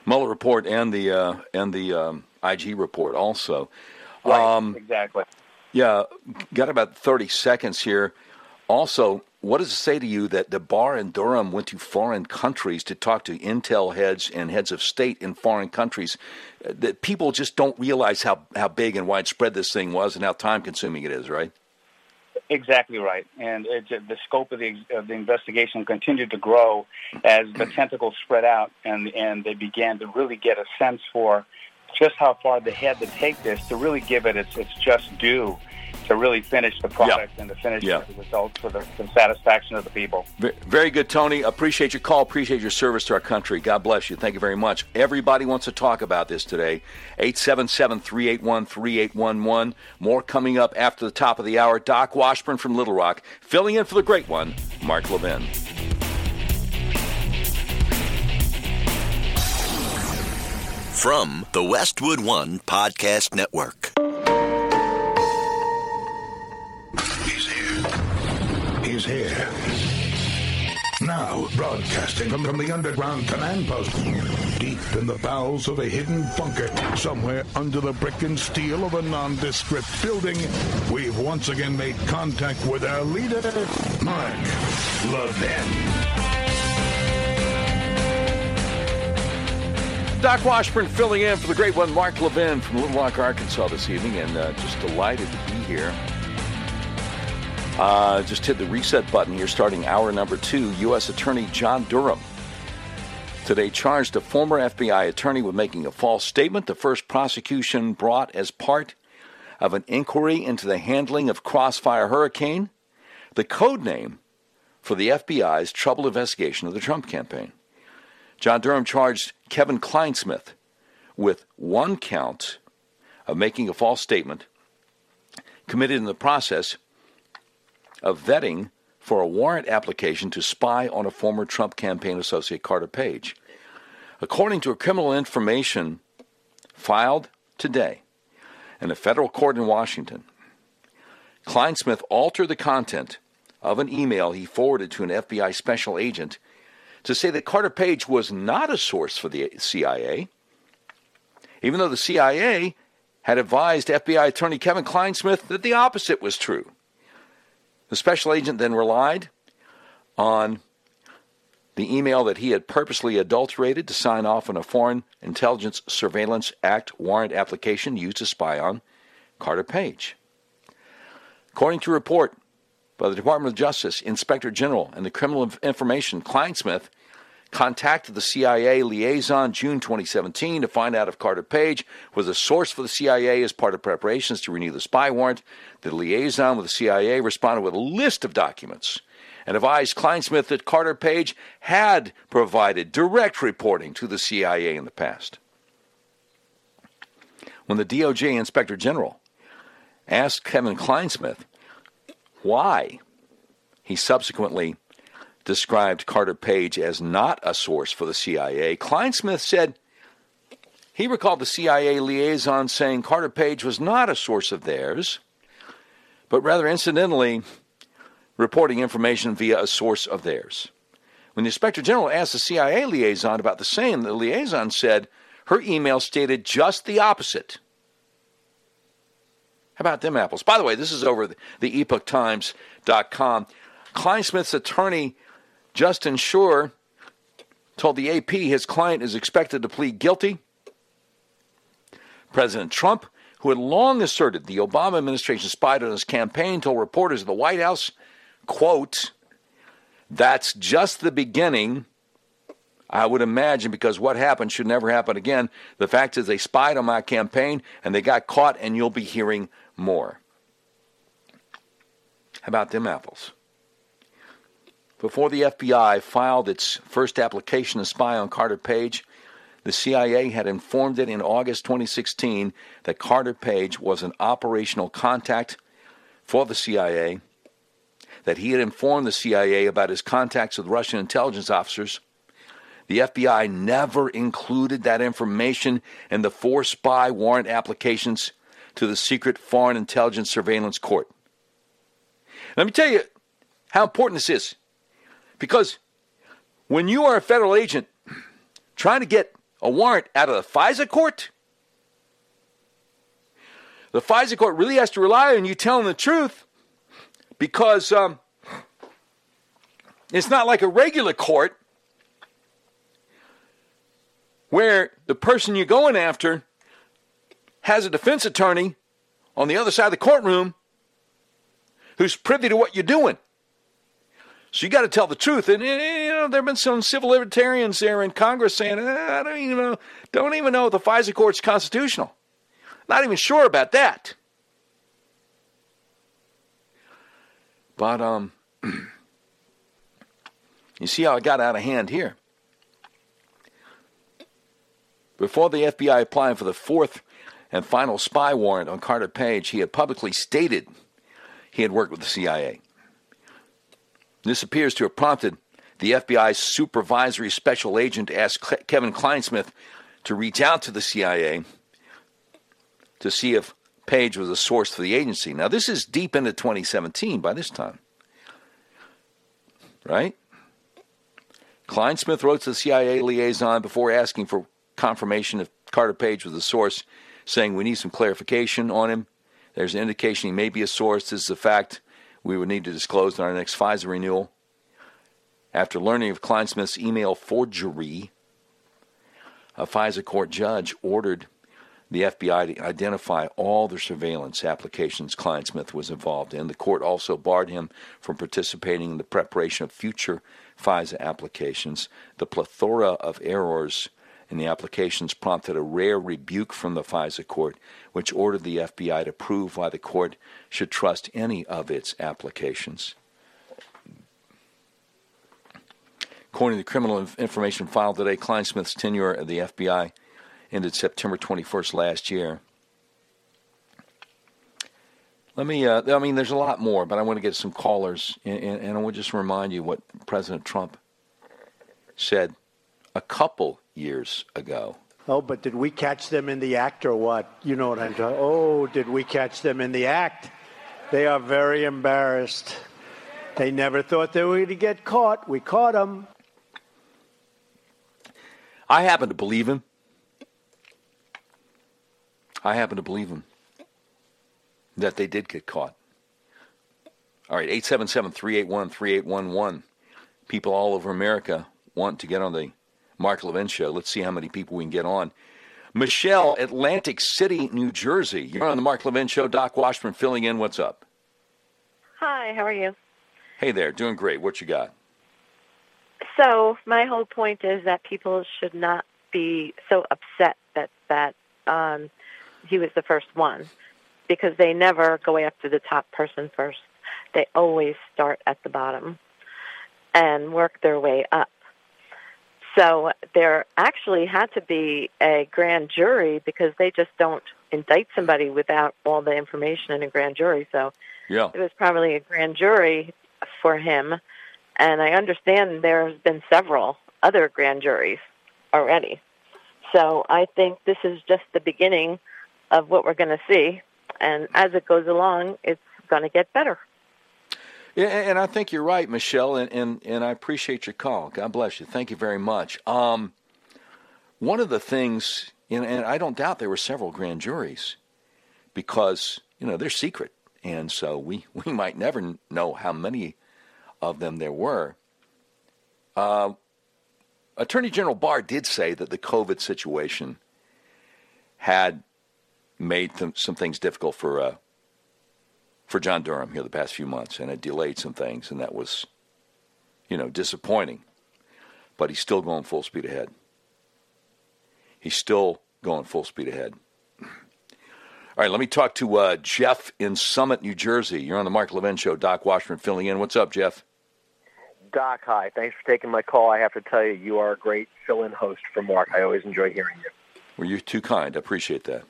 Mueller report and the uh, and the um, IG report also. Right, um, exactly. Yeah, got about thirty seconds here. Also, what does it say to you that the Barr and Durham went to foreign countries to talk to intel heads and heads of state in foreign countries? Uh, that people just don't realize how, how big and widespread this thing was and how time consuming it is, right? Exactly right, and it, the scope of the, of the investigation continued to grow as the tentacles spread out, and and they began to really get a sense for just how far they had to take this to really give it its its just due to really finish the product and to finish the results for the, for the, satisfaction of the people. Very good, Tony. Appreciate your call. Appreciate your service to our country. God bless you. Thank you very much. Everybody wants to talk about this today. 877 381 3811. More coming up after the top of the hour. Doc Washburn from Little Rock, filling in for the great one, Mark Levin. From the Westwood One Podcast Network. Here. Now, broadcasting from, from the underground command post, deep in the bowels of a hidden bunker, somewhere under the brick and steel of a nondescript building, we've once again made contact with our leader, Mark Levin. Doc Washburn filling in for the great one, Mark Levin from Little Rock, Arkansas this evening, and uh, just delighted to be here. Uh, just hit the reset button here, starting hour number two. U.S. Attorney John Durham today charged a former FBI attorney with making a false statement. The first prosecution brought as part of an inquiry into the handling of Crossfire Hurricane, the code name for the FBI's troubled investigation of the Trump campaign. John Durham charged Kevin Clinesmith with one count of making a false statement committed in the process of vetting for a warrant application to spy on a former Trump campaign associate, Carter Page. According to a criminal information filed today in a federal court in Washington, Clinesmith altered the content of an email he forwarded to an FBI special agent to say that Carter Page was not a source for the CIA, even though the CIA had advised FBI attorney Kevin Clinesmith that the opposite was true. The special agent then relied on the email that he had purposely adulterated to sign off on a Foreign Intelligence Surveillance Act warrant application used to spy on Carter Page. According to a report by the Department of Justice, Inspector General, and the Criminal Information, Clinesmith contacted the CIA liaison June 2017 to find out if Carter Page was a source for the CIA as part of preparations to renew the spy warrant. The liaison with the CIA responded with a list of documents and advised Clinesmith that Carter Page had provided direct reporting to the CIA in the past. When the DOJ Inspector General asked Kevin Clinesmith why he subsequently described Carter Page as not a source for the CIA, Clinesmith said he recalled the CIA liaison saying Carter Page was not a source of theirs, but rather incidentally reporting information via a source of theirs. When the Inspector General asked the CIA liaison about the same, the liaison said her email stated just the opposite. How about them apples? By the way, this is over the, epochtimes.com. Clinesmith's attorney Justin Shur told the AP his client is expected to plead guilty. President Trump, who had long asserted the Obama administration spied on his campaign, told reporters at the White House, quote, that's just the beginning. I would imagine because what happened should never happen again. The fact is, they spied on my campaign and they got caught, and you'll be hearing more. How about them apples? Before the FBI filed its first application to spy on Carter Page, the CIA had informed it in August 2016 that Carter Page was an operational contact for the CIA, that he had informed the CIA about his contacts with Russian intelligence officers. The FBI never included that information in the four spy warrant applications to the secret Foreign Intelligence Surveillance Court. Let me tell you how important this is. Because when you are a federal agent trying to get a warrant out of the FISA court, the FISA court really has to rely on you telling the truth because um, it's not like a regular court where the person you're going after has a defense attorney on the other side of the courtroom who's privy to what you're doing. So you got to tell the truth. And you know, there have been some civil libertarians there in Congress saying, eh, "I don't even know, don't even know if the FISA court's constitutional." Not even sure about that. But um, you see how it got out of hand here. Before the FBI applied for the fourth and final spy warrant on Carter Page, he had publicly stated he had worked with the CIA. This appears to have prompted the FBI's supervisory special agent to ask Kevin Clinesmith to reach out to the CIA to see if Page was a source for the agency. Now, this is deep into 2017 by this time. Right? Clinesmith wrote to the CIA liaison before asking for confirmation if Carter Page was the source, saying we need some clarification on him. There's an indication he may be a source. This is a fact we would need to disclose in our next FISA renewal. After learning of Clinesmith's email forgery, a FISA court judge ordered the FBI to identify all the surveillance applications Clinesmith was involved in. The court also barred him from participating in the preparation of future FISA applications. The plethora of errors in the applications prompted a rare rebuke from the FISA court, which ordered the FBI to prove why the court should trust any of its applications. According to the criminal information filed today, Clinesmith's tenure at the FBI ended September 21st last year. Let me, uh, I mean, there's a lot more, but I want to get some callers, and, and, and I want to just remind you what President Trump said a couple years ago. Oh, but did we catch them in the act or what? You know what I'm talking Oh, did we catch them in the act? They are very embarrassed. They never thought they were going to get caught. We caught them. I happen to believe him. I happen to believe him that they did get caught. All right, 877 381 3811. People all over America want to get on the Mark Levin show. Let's see how many people we can get on. Michelle, Atlantic City, New Jersey. You're on the Mark Levin show. Doc Washburn filling in. What's up? Hi, how are you? Hey there, doing great. What you got? So, my whole point is that people should not be so upset that that um, he was the first one because they never go after the top person first. They always start at the bottom and work their way up. So there actually had to be a grand jury because they just don't indict somebody without all the information in a grand jury. So yeah. it was probably a grand jury for him. And I understand there's been several other grand juries already. So I think this is just the beginning of what we're going to see. And as it goes along, it's going to get better. And I think you're right, Michelle, and, and, and I appreciate your call. God bless you. Thank you very much. Um, one of the things, and, and I don't doubt there were several grand juries because, you know, they're secret. And so we, we might never know how many of them there were. Uh, Attorney General Barr did say that the COVID situation had made th- some things difficult for uh, for John Durham here the past few months, and it delayed some things, and that was, you know, disappointing. But he's still going full speed ahead. He's still going full speed ahead. All right, let me talk to uh, Jeff in Summit, New Jersey. You're on the Mark Levin Show. Doc Washburn filling in. What's up, Jeff? Doc, hi. Thanks for taking my call. I have to tell you, you are a great fill-in host for Mark. I always enjoy hearing you. Well, you're too kind. I appreciate that.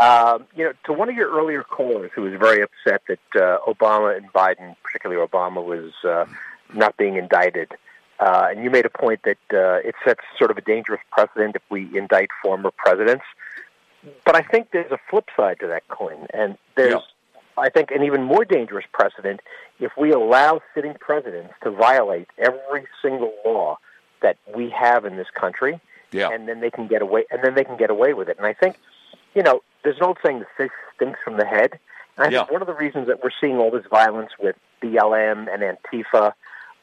Um, you know, to one of your earlier callers who was very upset that uh, Obama and Biden, particularly Obama, was uh, not being indicted, uh, and you made a point that uh, it sets sort of a dangerous precedent if we indict former presidents. But I think there's a flip side to that coin, and there's I think, an even more dangerous precedent if we allow sitting presidents to violate every single law that we have in this country, yeah. and then they can get away, and then they can get away with it. And I think, you know, there's an old saying: "The fish stinks from the head." And I Yeah. think one of the reasons that we're seeing all this violence with BLM and Antifa,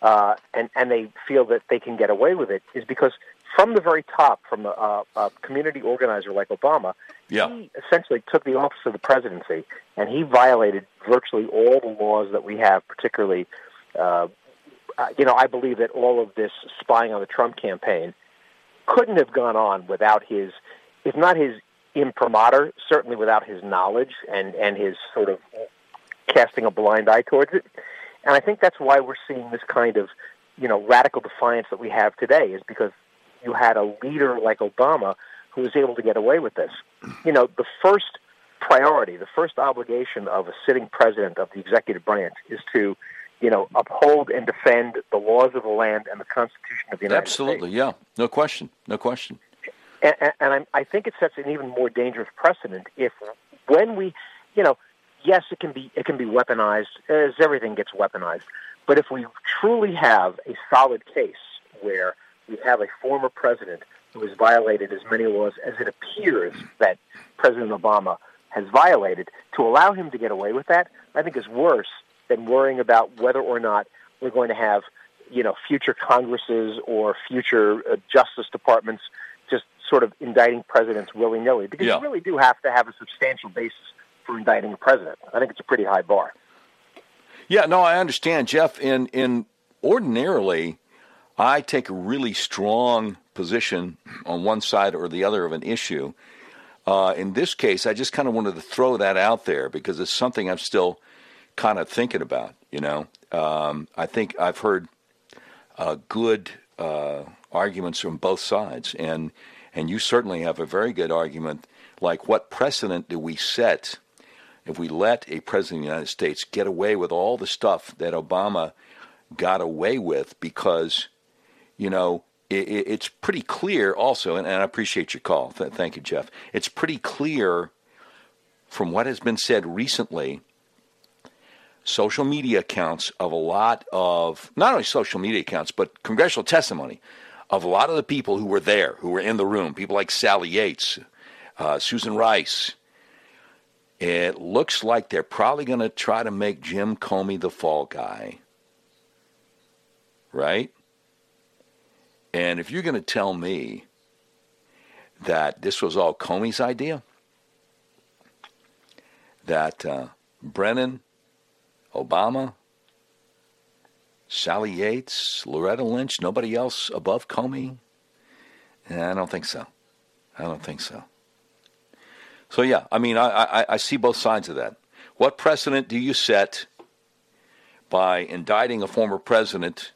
uh, and and they feel that they can get away with it, is because from the very top, from a, a, community organizer like Obama, Yeah. he essentially took the office of the presidency and he violated virtually all the laws that we have, particularly. Uh, uh, you know, I believe that all of this spying on the Trump campaign couldn't have gone on without his, if not his imprimatur, certainly without his knowledge and, and his sort of casting a blind eye towards it. And I think that's why we're seeing this kind of, you know, radical defiance that we have today is because you had a leader like Obama who was able to get away with this. You know, the first priority, the first obligation of a sitting president of the executive branch is to, you know, uphold and defend the laws of the land and the Constitution of the United States. Absolutely, yeah. No question. No question. And, and, I think it sets an even more dangerous precedent if, when we, you know, yes, it can be it can be weaponized as everything gets weaponized. But if we truly have a solid case where we have a former president who has violated as many laws as it appears that President Obama has violated, to allow him to get away with that, I think is worse than worrying about whether or not we're going to have, you know, future Congresses or future uh, Justice Departments sort of indicting presidents willy nilly. Because Yeah. you really do have to have a substantial basis for indicting a president. I think it's a pretty high bar. Yeah, no, I understand, Jeff. In in ordinarily, I take a really strong position on one side or the other of an issue. Uh, in this case, I just kind of wanted to throw that out there because it's something I'm still kind of thinking about. You know, um, I think I've heard uh, good uh, arguments from both sides, and and you certainly have a very good argument. Like, what precedent do we set if we let a president of the United States get away with all the stuff that Obama got away with? Because, you know, it, it, it's pretty clear also, and, and I appreciate your call. Th- thank you, Jeff. It's pretty clear from what has been said recently social media accounts of a lot of not only social media accounts but congressional testimony of a lot of the people who were there, who were in the room, people like Sally Yates, uh, Susan Rice. It looks like they're probably going to try to make Jim Comey the fall guy, right? And if you're going to tell me that this was all Comey's idea, that uh, Brennan, Obama, Sally Yates, Loretta Lynch, nobody else above Comey? Eh, I don't think so. I don't think so. So yeah, I mean, I, I, I see both sides of that. What precedent do you set by indicting a former president?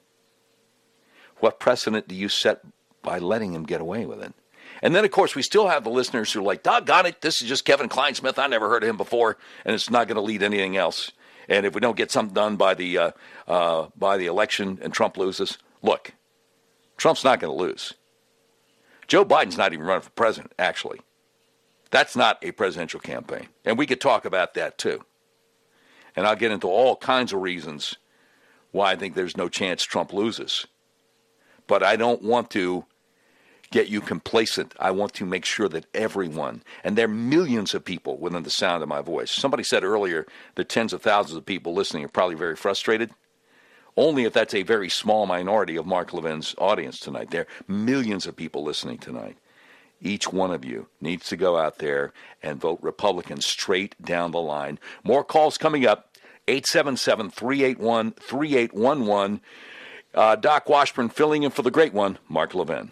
What precedent do you set by letting him get away with it? And then, of course, we still have the listeners who are like, doggone it, this is just Kevin Clinesmith. I never heard of him before, and it's not going to lead anything else. And if we don't get something done by the uh, uh, by the election and Trump loses, look, Trump's not going to lose. Joe Biden's not even running for president, actually. That's not a presidential campaign. And we could talk about that too. And I'll get into all kinds of reasons why I think there's no chance Trump loses. But I don't want to get you complacent. I want to make sure that everyone, and there are millions of people within the sound of my voice. Somebody said earlier that tens of thousands of people listening are probably very frustrated. Only if that's a very small minority of Mark Levin's audience tonight. There are millions of people listening tonight. Each one of you needs to go out there and vote Republican straight down the line. More calls coming up 877 381 3811. Uh, Doc Washburn filling in for the great one, Mark Levin.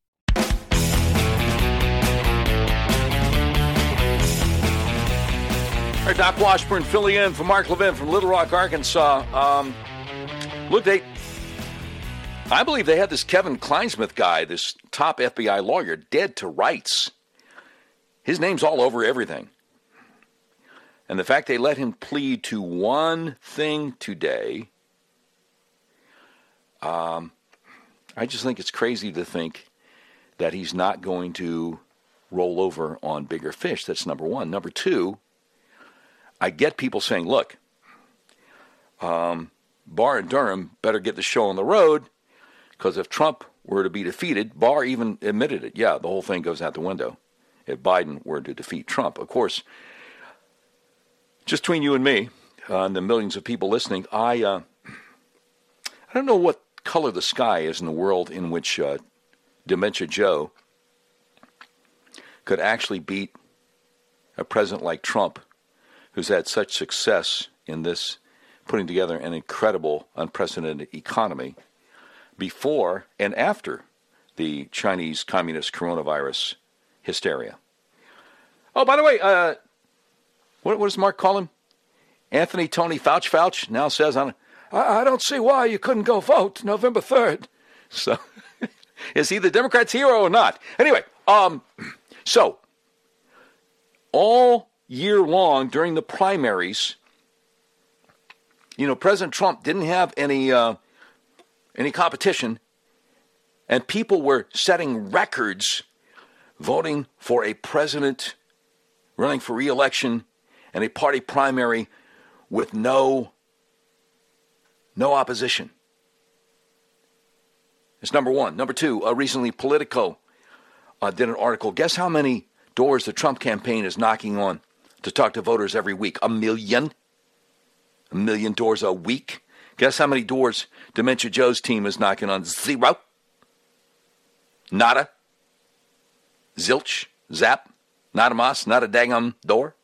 Doc Washburn filling in for Mark Levin from Little Rock, Arkansas. Um, look, they, I believe they had this Kevin Clinesmith guy, this top FBI lawyer, dead to rights. His name's all over everything. And the fact they let him plead to one thing today, um, I just think it's crazy to think that he's not going to roll over on bigger fish. That's number one. Number two, I get people saying, look, um, Barr and Durham better get the show on the road because if Trump were to be defeated, Barr even admitted it. Yeah, the whole thing goes out the window if Biden were to defeat Trump. Of course, just between you and me uh, and the millions of people listening, I uh, I don't know what color the sky is in the world in which uh, Dementia Joe could actually beat a president like Trump who's had such success in this putting together an incredible, unprecedented economy before and after the Chinese communist coronavirus hysteria. Oh, by the way, uh, what, what does Mark call him? Anthony Tony Fauci Fauci now says, I, I don't see why you couldn't go vote November 3rd. So, is he the Democrats' hero or not? Anyway, um, so all year long during the primaries, you know, President Trump didn't have any uh, any competition, and people were setting records voting for a president running for reelection and a party primary with no no opposition. It's number one. Number two, uh, recently Politico uh, did an article. Guess how many doors the Trump campaign is knocking on to talk to voters every week? A million? A million doors a week? Guess how many doors Dementia Joe's team is knocking on? Zero? Nada? Zilch? Zap? Not a moss? Not a dangum door?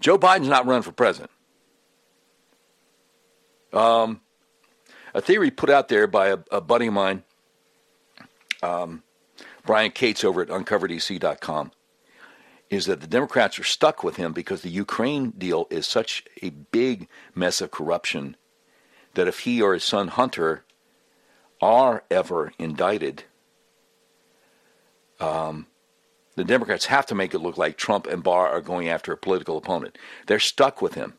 Joe Biden's not running for president. Um, a theory put out there by a, a buddy of mine, um, Brian Cates over at uncoverdc.com, is that the Democrats are stuck with him because the Ukraine deal is such a big mess of corruption that if he or his son Hunter are ever indicted, um, the Democrats have to make it look like Trump and Barr are going after a political opponent. They're stuck with him.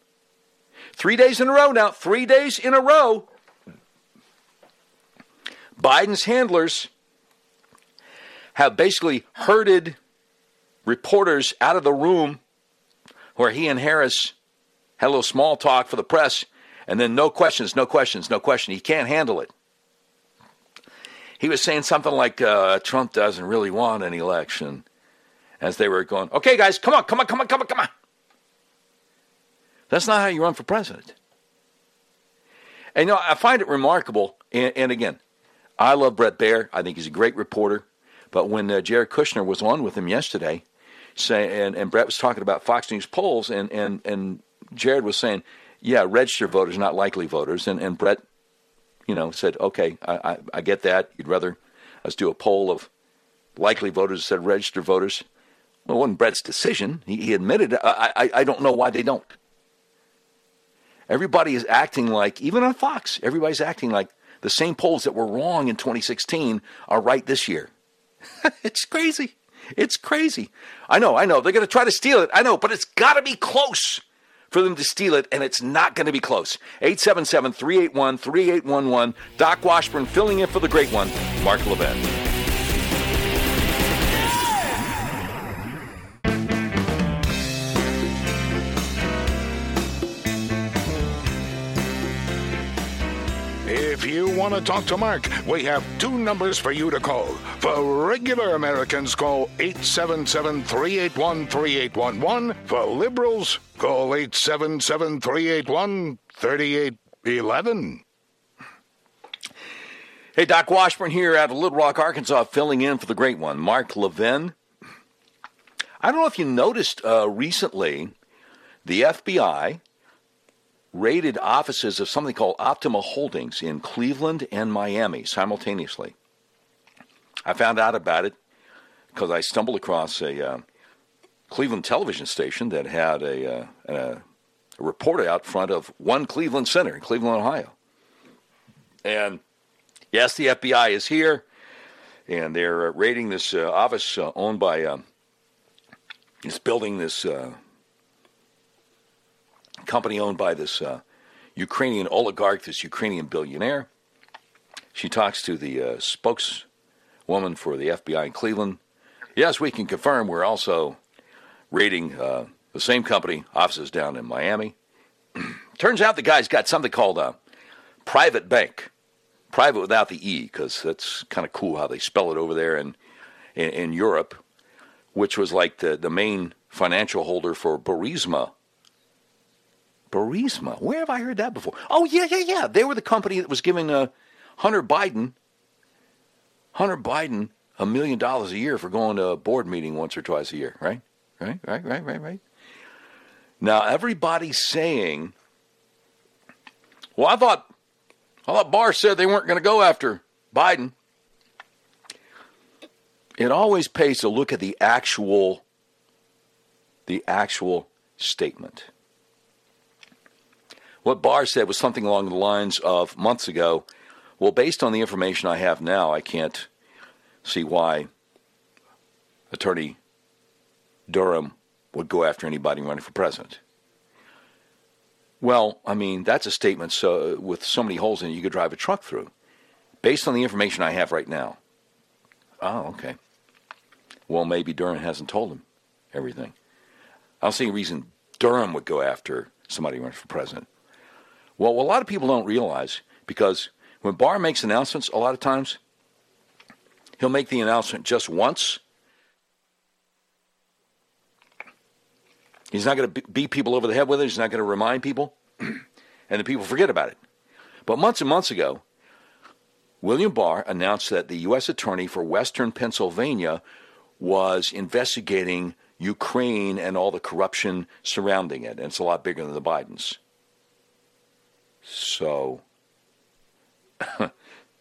Three days in a row now, three days in a row. Biden's handlers have basically herded reporters out of the room where he and Harris had a little small talk for the press, and then no questions, no questions, no question. He can't handle it. He was saying something like uh, Trump doesn't really want an election, as they were going, okay, guys, come on, come on, come on, come on, come on. That's not how you run for president. And you know, I find it remarkable, and, and again, I love Bret Baier. I think he's a great reporter. But when uh, Jared Kushner was on with him yesterday, say, and, and Bret was talking about Fox News polls, and, and, and Jared was saying, yeah, registered voters, not likely voters. And, and Bret, you know, said, okay, I, I, I get that. You'd rather us do a poll of likely voters instead of registered voters. Well, it wasn't Bret's decision. He, he admitted. I, I, I don't know why they don't. Everybody is acting like, even on Fox, everybody's acting like the same polls that were wrong in 2016 are right this year. it's crazy. It's crazy. I know, I know. They're going to try to steal it. I know, but it's got to be close for them to steal it, and it's not going to be close. 877 381 3811. Doc Washburn filling in for the great one, Mark Levin. You want to talk to Mark, we have two numbers for you to call. For regular Americans, call 877 381 3811. For liberals, call 877 381 3811. Hey, Doc Washburn here out of Little Rock, Arkansas, filling in for the great one, Mark Levin. I don't know if you noticed uh, recently, the FBI raided offices of something called Optima Holdings in Cleveland and Miami simultaneously. I found out about it because I stumbled across a uh, Cleveland television station that had a, uh, a, a reporter out front of one Cleveland Center in Cleveland, Ohio. And yes, the FBI is here, and they're uh, raiding this uh, office uh, owned by um, this building, this uh, company owned by this uh, Ukrainian oligarch, this Ukrainian billionaire. She talks to the uh, spokeswoman for the FBI in Cleveland. Yes, we can confirm we're also raiding uh, the same company offices down in Miami. Turns out the guy's got something called a PrivatBank, private without the e, because that's kind of cool how they spell it over there in, in, in Europe, which was like the, the main financial holder for Burisma Burisma. Where have I heard that before? Oh, yeah, yeah, yeah. They were the company that was giving uh, Hunter Biden, Hunter Biden, a million dollars a year for going to a board meeting once or twice a year, right? Right, right, right, right, right. Now everybody's saying, "Well, I thought, I thought Barr said they weren't going to go after Biden." It always pays to look at the actual, the actual statement. What Barr said was something along the lines of months ago, well, based on the information I have now, I can't see why Attorney Durham would go after anybody running for president. Well, I mean, that's a statement so, with so many holes in it you could drive a truck through. Based on the information I have right now. Oh, okay. Well, maybe Durham hasn't told him everything. I don't see any reason Durham would go after somebody running for president. Well, a lot of people don't realize, because when Barr makes announcements, a lot of times he'll make the announcement just once. He's not going to beat people over the head with it. He's not going to remind people, and the people forget about it. But months and months ago, William Barr announced that the U.S. Attorney for Western Pennsylvania was investigating Ukraine and all the corruption surrounding it. And it's a lot bigger than the Bidens. So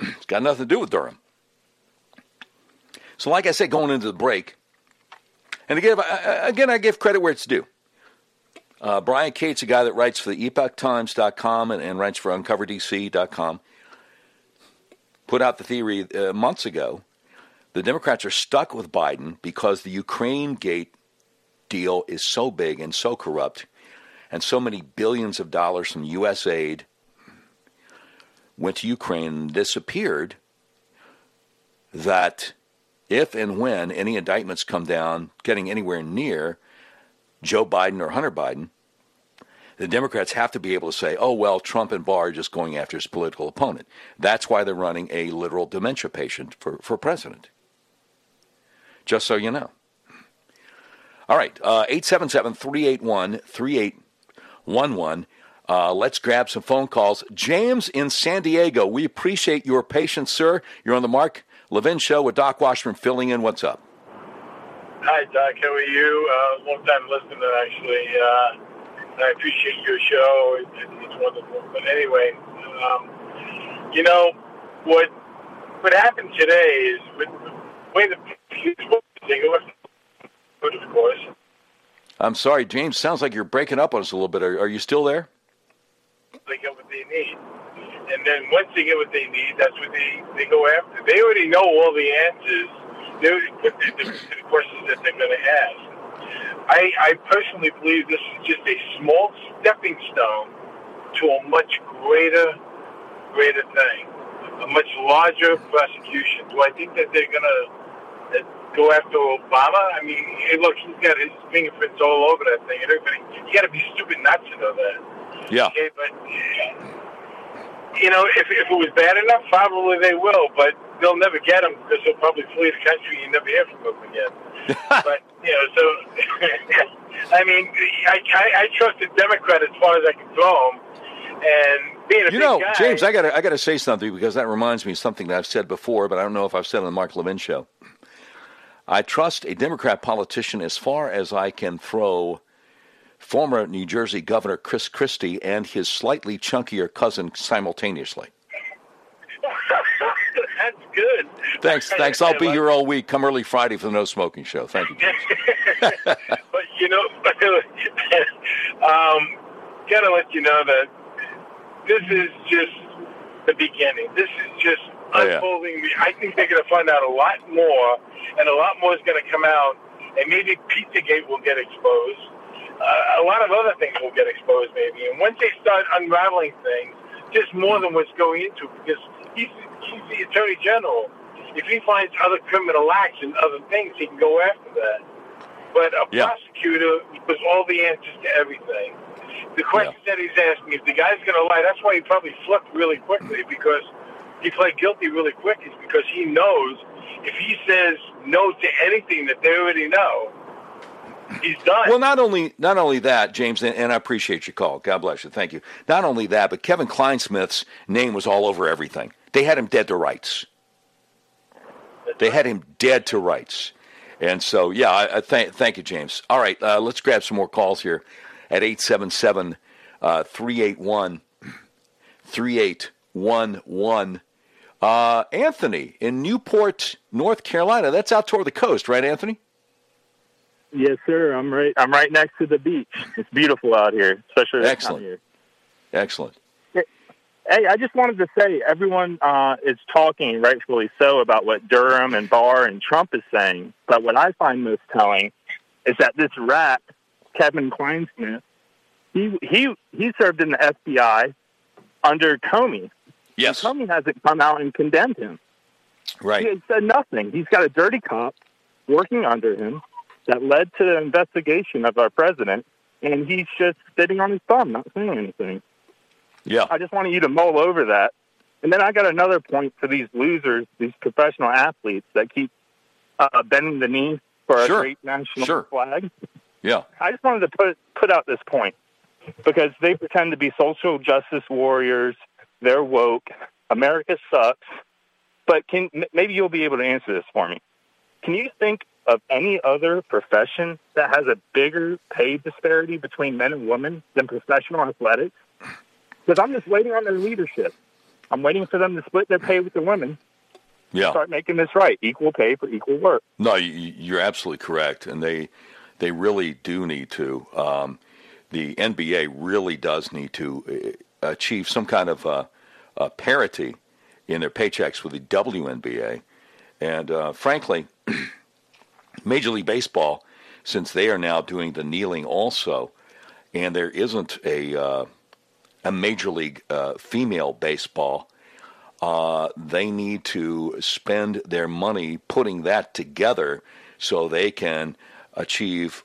it's got nothing to do with Durham. So, like I said, going into the break, and again, again, I give credit where it's due. Uh, Brian Cates, a guy that writes for the EpochTimes.com and, and writes for UncoverDC.com, put out the theory uh, months ago. The Democrats are stuck with Biden because the Ukraine Gate deal is so big and so corrupt, and so many billions of dollars from U.S. aid went to Ukraine and disappeared, that if and when any indictments come down getting anywhere near Joe Biden or Hunter Biden, the Democrats have to be able to say, oh, well, Trump and Barr are just going after his political opponent. That's why they're running a literal dementia patient for, for president. Just so you know. All right, uh, 877 381 3811. Uh, let's grab some phone calls. James in San Diego, we appreciate your patience, sir. You're on the Mark Levin Show with Doc Washburn filling in. What's up? Hi, Doc. How are you? Uh, long time listener, actually. Uh, I appreciate your show. It, it, it's wonderful. But anyway, um, you know what? What happened today is with the way the thing was, of course. I'm sorry, James. Sounds like you're breaking up on us a little bit. Are, are you still there? they get what they need. And then once they get what they need, that's what they, they go after. They already know all the answers to the questions that they're going to ask. I, I personally believe this is just a small stepping stone to a much greater, greater thing, a much larger prosecution. Do I think that they're going to go after Obama? I mean, hey, look, he's got his fingerprints all over that thing. And everybody, you got to be stupid not to know that. Yeah. Okay, but you know, if, if it was bad enough, probably they will, but they'll never get him because he'll probably flee the country and never hear from him again. but you know, so I mean, I, I I trust the Democrat as far as I can throw him, and being a You know, guy, James, I got I got to say something because that reminds me of something that I've said before, but I don't know if I've said on the Mark Levin show. I trust a Democrat politician as far as I can throw former New Jersey Governor Chris Christie and his slightly chunkier cousin simultaneously. that's good. Thanks, thanks. I'll be here all week. Come early Friday for the No Smoking Show. Thank you. But you know, um, gotta let you know that this is just the beginning. This is just Oh, yeah. unfolding. I think they're going to find out a lot more, and a lot more is going to come out, and maybe Pizzagate will get exposed. Uh, a lot of other things will get exposed, maybe. And once they start unraveling things, just more than what's going into, because he's he's the attorney general. If he finds other criminal acts and other things, he can go after that. But a Yeah. prosecutor was all the answers to everything. The questions that he's asking, if the guy's going to lie, that's why he probably flipped really quickly because he pled guilty really quick. Is because he knows if he says no to anything that they already know, he's done. Well, not only not only that, James, and, and I appreciate your call. God bless you. Thank you. Not only that, but Kevin Clinesmith's name was all over everything. They had him dead to rights. They had him dead to rights. And so, yeah, I, I thank thank you, James. All right, uh, let's grab some more calls here at 877 uh, 381 3811. Uh, Anthony in Newport, North Carolina. That's out toward the coast, right, Anthony? Yes, sir. I'm right. I'm right next to the beach. It's beautiful out here, especially this Excellent. time of year. Excellent. Hey, I just wanted to say everyone uh, is talking, rightfully so, about what Durham and Barr and Trump is saying. But what I find most telling is that this rat, Kevin Clinesmith, he he he served in the FBI under Comey. Yes. And Comey hasn't come out and condemned him. Right. He has said nothing. He's got a dirty cop working under him that led to the investigation of our president, and he's just sitting on his thumb, not saying anything. Yeah. I just wanted you to mull over that. And then I got another point for these losers, these professional athletes that keep uh, bending the knee for Sure. a great national Sure. flag. Yeah. I just wanted to put put out this point because they pretend to be social justice warriors. They're woke. America sucks. But can maybe you'll be able to answer this for me? Can you think of any other profession that has a bigger pay disparity between men and women than professional athletics? Because I'm just waiting on their leadership. I'm waiting for them to split their pay with the women. Yeah. Start making this right. Equal pay for equal work. No, you- you're absolutely correct, and they they really do need to. Um, the NBA really does need to uh, achieve some kind of uh, uh, parity in their paychecks with the WNBA, and uh, frankly, Major League Baseball, since they are now doing the kneeling also, and there isn't a uh, a Major League uh, female baseball uh, they need to spend their money putting that together so they can achieve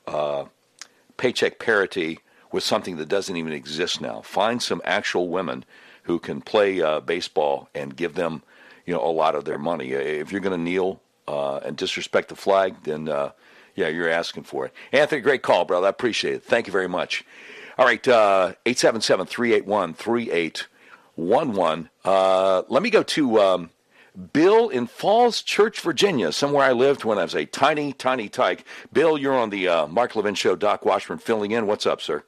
paycheck parity with something that doesn't even exist now. Find some actual women who can play uh, baseball and give them, you know, a lot of their money. If you're going to kneel uh, and disrespect the flag, then uh, yeah, you're asking for it. Anthony, great call, brother. I appreciate it. Thank you very much. All right, uh, 877 381 3811. Uh, Let me go to um, Bill in Falls Church, Virginia, somewhere I lived when I was a tiny, tiny tyke. Bill, you're on the uh, Mark Levin Show. Doc Washburn filling in. What's up, sir?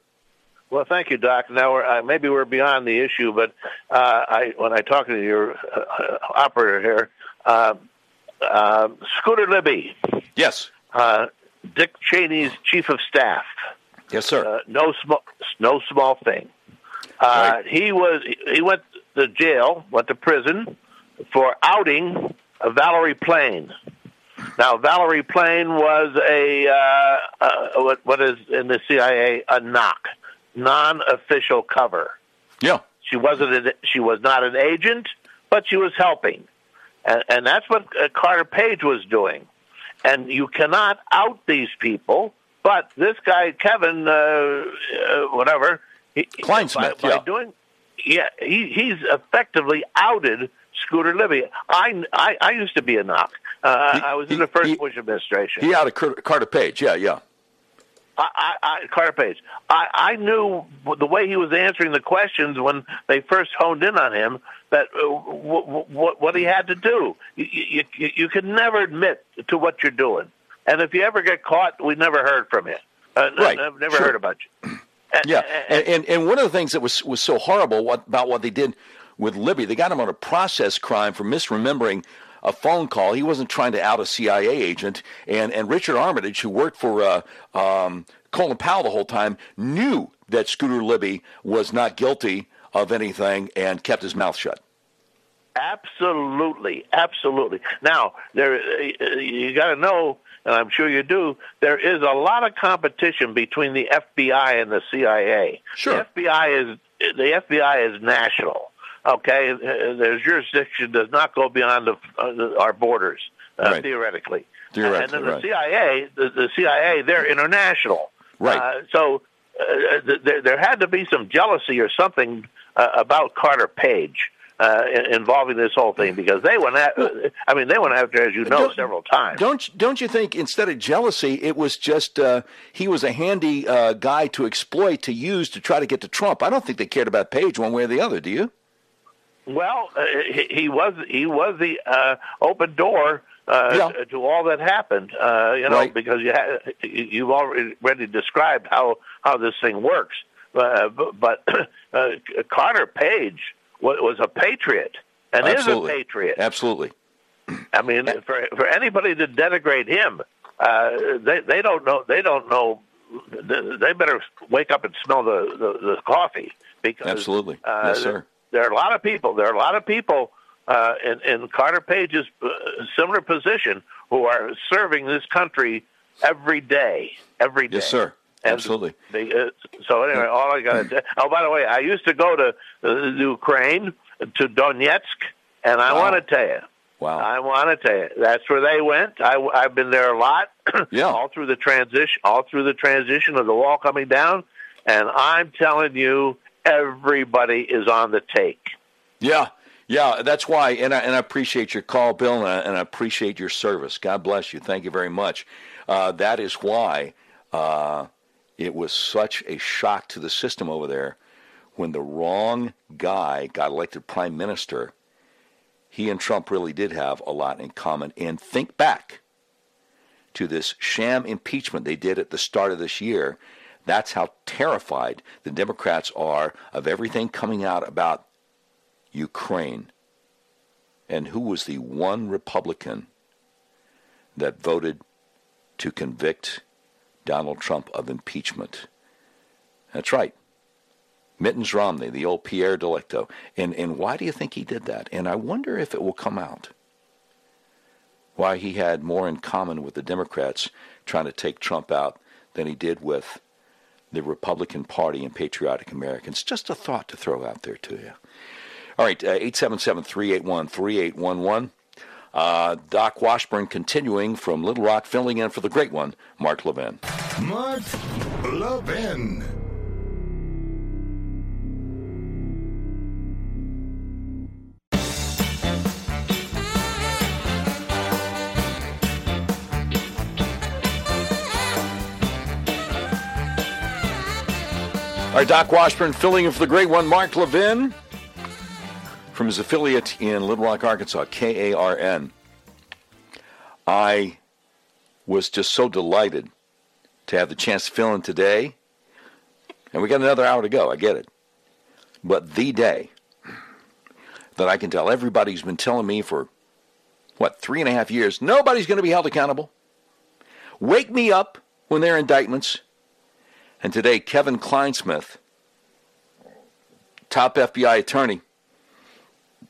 Well, thank you, Doc. Now, we're, uh, maybe we're beyond the issue, but uh, I, when I talk to your uh, operator here, uh, uh, Scooter Libby, Yes. uh, Dick Cheney's chief of staff. Yes, sir. Uh, no small, no small thing. Uh, He was he went to jail, went to prison for outing uh, Valerie Plame. Now, Valerie Plame was a uh, uh, what, what is in the CIA a NOC, non-official cover. Yeah. She wasn't. An, she was not an agent, but she was helping, and, and that's what uh, Carter Page was doing. And you cannot out these people. But this guy, Kevin, uh, uh, whatever, he, Clinesmith, by, by yeah. doing yeah, he, he's effectively outed Scooter Libby. I, I, I used to be a NOC. Uh, I was in the first Bush administration. He outed Carter Page. Yeah, yeah. I, I, I, Carter Page. I, I knew the way he was answering the questions when they first honed in on him that uh, what, what, what he had to do. You, you, you can never admit to what you're doing, and if you ever get caught, we never heard from you. Uh, right. I've never Sure. heard about you. yeah, and, and and one of the things that was was so horrible what, about what they did with Libby, they got him on a process crime for misremembering a phone call. He wasn't trying to out a CIA agent, and and Richard Armitage, who worked for uh, um, Colin Powell the whole time, knew that Scooter Libby was not guilty of anything and kept his mouth shut. Absolutely, absolutely. Now, there uh, you got to know, and I'm sure you do. There is a lot of competition between the FBI and the CIA. Sure. The FBI is the FBI is national. Okay, Uh, their jurisdiction does not go beyond the, uh, our borders uh, Right. theoretically. Theoretically, and then the right. CIA, the, the CIA, they're international. Right. Uh, so uh, th- there, there had to be some jealousy or something uh, about Carter Page uh, involving this whole thing because they went. At, I mean, they went after, as you know, several times. Don't don't you think instead of jealousy, it was just uh, he was a handy uh, guy to exploit to use to try to get to Trump? I don't think they cared about Page one way or the other. Do you? Well, uh, he, he was he was the uh, open door uh, Yeah. to all that happened. Uh, you know, Right. because you you've already described how how this thing works. Uh, but but uh, Carter Page was, was a patriot and Absolutely. is a patriot. Absolutely. I mean, for for anybody to denigrate him, uh, they they don't know they don't know. They better wake up and smell the the, the coffee because Absolutely. uh, yes, sir. There are a lot of people. There are a lot of people uh, in, in Carter Page's uh, similar position who are serving this country every day, every day. Yes, sir. And Absolutely. They, uh, so anyway, all I got to. Oh, by the way, I used to go to uh, Ukraine, to Donetsk, and I Wow. want to tell you, Wow. I want to tell you, that's where they went. I, I've been there a lot. Yeah. all through the transition, all through the transition of the wall coming down, and I'm telling you, everybody is on the take. Yeah, yeah. That's why, and I, and I appreciate your call, Bill, and I, and I appreciate your service. God bless you. Thank you very much. Uh, that is why uh, it was such a shock to the system over there when the wrong guy got elected prime minister. He and Trump really did have a lot in common. And think back to this sham impeachment they did at the start of this year. That's how terrified the Democrats are of everything coming out about Ukraine. And who was the one Republican that voted to convict Donald Trump of impeachment? That's right. Mittens Romney, the old Pierre Delecto. And, and why do you think he did that? And I wonder if it will come out. Why he had more in common with the Democrats trying to take Trump out than he did with the Republican Party and patriotic Americans. Just a thought to throw out there to you. All right, uh, 877 381 3811. Uh, Doc Washburn continuing from Little Rock, filling in for the great one, Mark Levin. Mark Levin. Right, Doc Washburn filling in for the great one, Mark Levin, from his affiliate in Little Rock, Arkansas, KARN. I was just so delighted to have the chance to fill in today. And we got another hour to go, I get it. But the day that I can tell everybody who's been telling me for, what, three and a half years, nobody's going to be held accountable. Wake me up when there are indictments. And today, Kevin Clinesmith, top FBI attorney,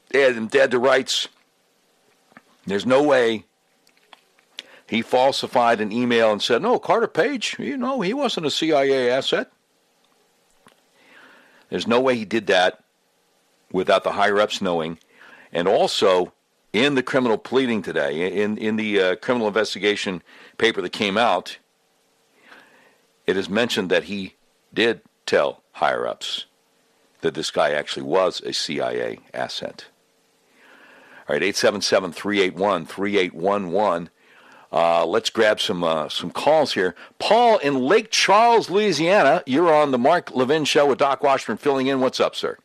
dead him dead to rights. There's no way he falsified an email and said, no, Carter Page, you know, he wasn't a CIA asset. There's no way he did that without the higher ups knowing. And also, in the criminal pleading today, in, in the uh, criminal investigation paper that came out, it is mentioned that he did tell higher ups that this guy actually was a CIA asset. All right, 877 381 3811. Uh, let's grab some uh, some calls here. Paul in Lake Charles, Louisiana. You're on the Mark Levin Show with Doc Washburn filling in. What's up, sir?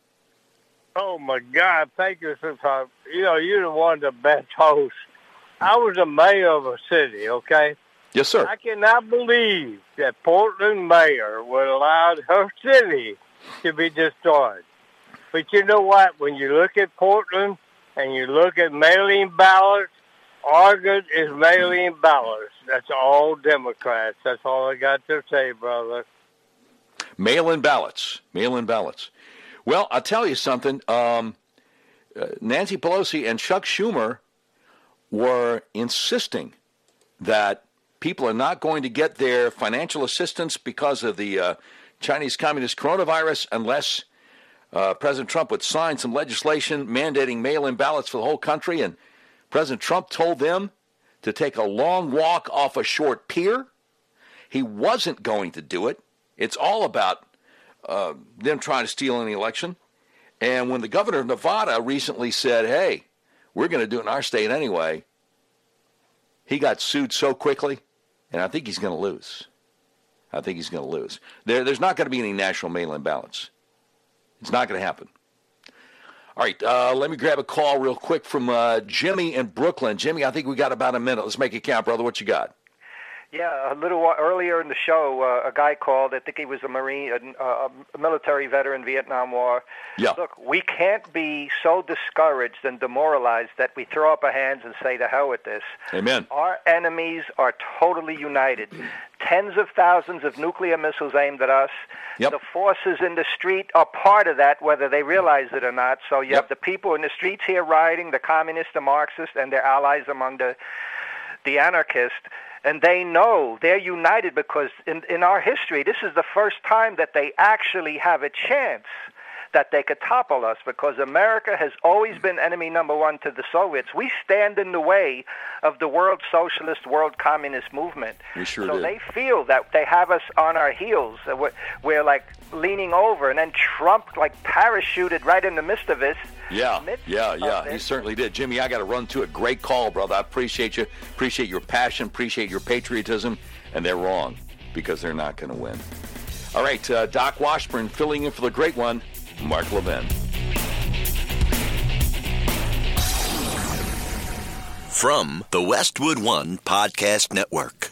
Oh my God! Thank you. You know, you're the one of the best hosts. I was a mayor of a city. Okay. Yes, sir. I cannot believe that Portland mayor would allow her city to be destroyed. But you know what? When you look at Portland and you look at mail-in ballots, Oregon is mail-in ballots. That's all Democrats. That's all I got to say, brother. Mail-in ballots. Mail-in ballots. Well, I'll tell you something. Um, uh, Nancy Pelosi and Chuck Schumer were insisting that people are not going to get their financial assistance because of the uh, Chinese Communist coronavirus unless uh, President Trump would sign some legislation mandating mail in ballots for the whole country. And President Trump told them to take a long walk off a short pier. He wasn't going to do it. It's all about uh, them trying to steal any election. And when the governor of Nevada recently said, hey, we're going to do it in our state anyway, he got sued so quickly, and I think he's going to lose. I think he's going to lose. There, there's not going to be any national mail in ballots. It's not going to happen. All right, uh, let me grab a call real quick from uh, Jimmy in Brooklyn. Jimmy, I think we got about a minute. Let's make it count, brother. What you got? Yeah, a little while earlier in the show, uh, a guy called. I think he was a Marine, a, a military veteran, Vietnam War. Yeah. Look, we can't be so discouraged and demoralized that we throw up our hands and say, "To hell with this." Amen. Our enemies are totally united. Tens of thousands of nuclear missiles aimed at us. Yep. The forces in the street are part of that, whether they realize it or not. So you Yep. have the people in the streets here rioting, the communists, the Marxists, and their allies among the the anarchists, and they know they're united because in, in our history, this is the first time that they actually have a chance that they could topple us because America has always been enemy number one to the Soviets. We stand in the way of the world socialist, world communist movement. We sure so did. they feel that they have us on our heels. We're, we're like leaning over, and then Trump like parachuted right in the midst of this. Yeah, yeah, yeah. He certainly did. Jimmy, I got to run to a Great call, brother. I appreciate you. Appreciate your passion. Appreciate your patriotism. And they're wrong because they're not going to win. All right, uh, Doc Washburn filling in for the great one, Mark Levin. From the Westwood One Podcast Network.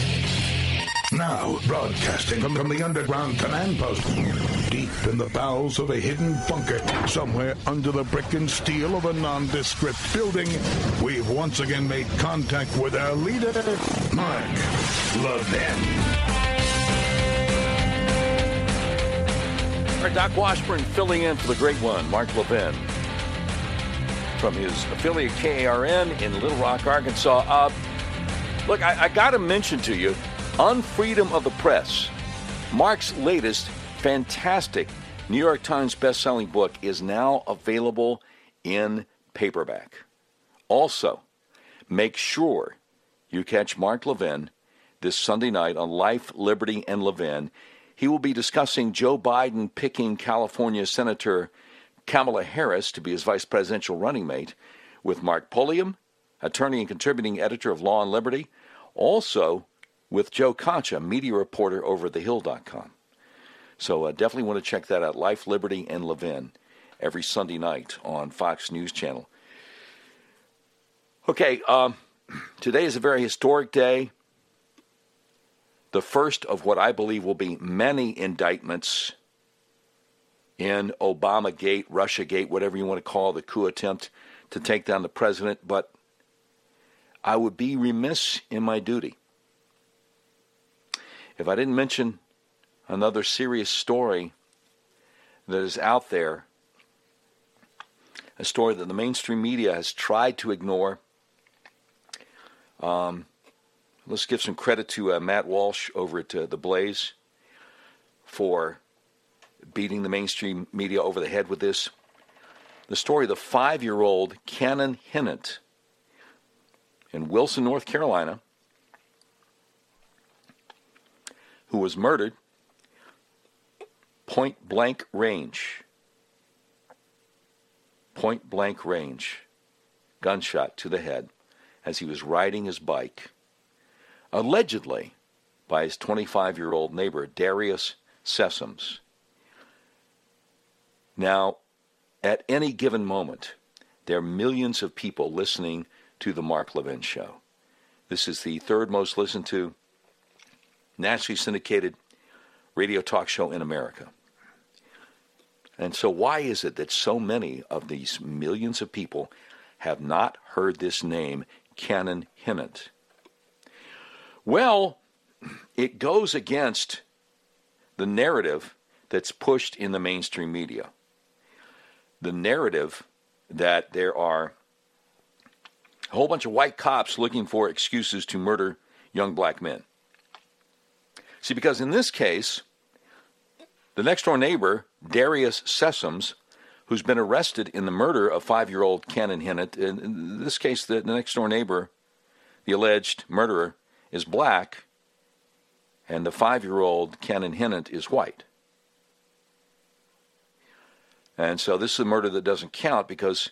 Now, broadcasting from, from the underground command post, deep in the bowels of a hidden bunker, somewhere under the brick and steel of a nondescript building, we've once again made contact with our leader, Mark Levin. All right, Doc Washburn filling in for the great one, Mark Levin, from his affiliate KARN in Little Rock, Arkansas. Uh, look, I, I got to mention to you, Unfreedom of the Press, Mark's latest fantastic New York Times best-selling book is now available in paperback. Also, make sure you catch Mark Levin this Sunday night on Life, Liberty, and Levin. He will be discussing Joe Biden picking California Senator Kamala Harris to be his vice presidential running mate with Mark Pulliam, attorney and contributing editor of Law and Liberty, also with Joe Concha, media reporter over thehill.com. So uh, definitely want to check that out. Life, Liberty, and Levin every Sunday night on Fox News Channel. Okay, um, today is a very historic day. The first of what I believe will be many indictments in Obama Gate, Russia Gate, whatever you want to call the coup attempt to take down the president. But I would be remiss in my duty if I didn't mention another serious story that is out there a story that the mainstream media has tried to ignore. Um, let's give some credit to uh, Matt Walsh over at uh, The Blaze for beating the mainstream media over the head with this. The story of the five year old Cannon Hinnant in Wilson, North Carolina, who was murdered point blank range. Point blank range. Gunshot to the head as he was riding his bike, allegedly by his 25 year old neighbor, Darius Sessoms. Now, at any given moment, there are millions of people listening to the Mark Levin Show. This is the third most listened to nationally syndicated radio talk show in America. And so, why is it that so many of these millions of people have not heard this name, Cannon Hinnant? Well, it goes against the narrative that's pushed in the mainstream media. The narrative that there are a whole bunch of white cops looking for excuses to murder young black men. See, because in this case, the next door neighbor, Darius Sessoms, who's been arrested in the murder of five year old Cannon Hinnant, in this case, the next door neighbor, the alleged murderer, is black, and the five year old Cannon Hinnant is white. And so this is a murder that doesn't count because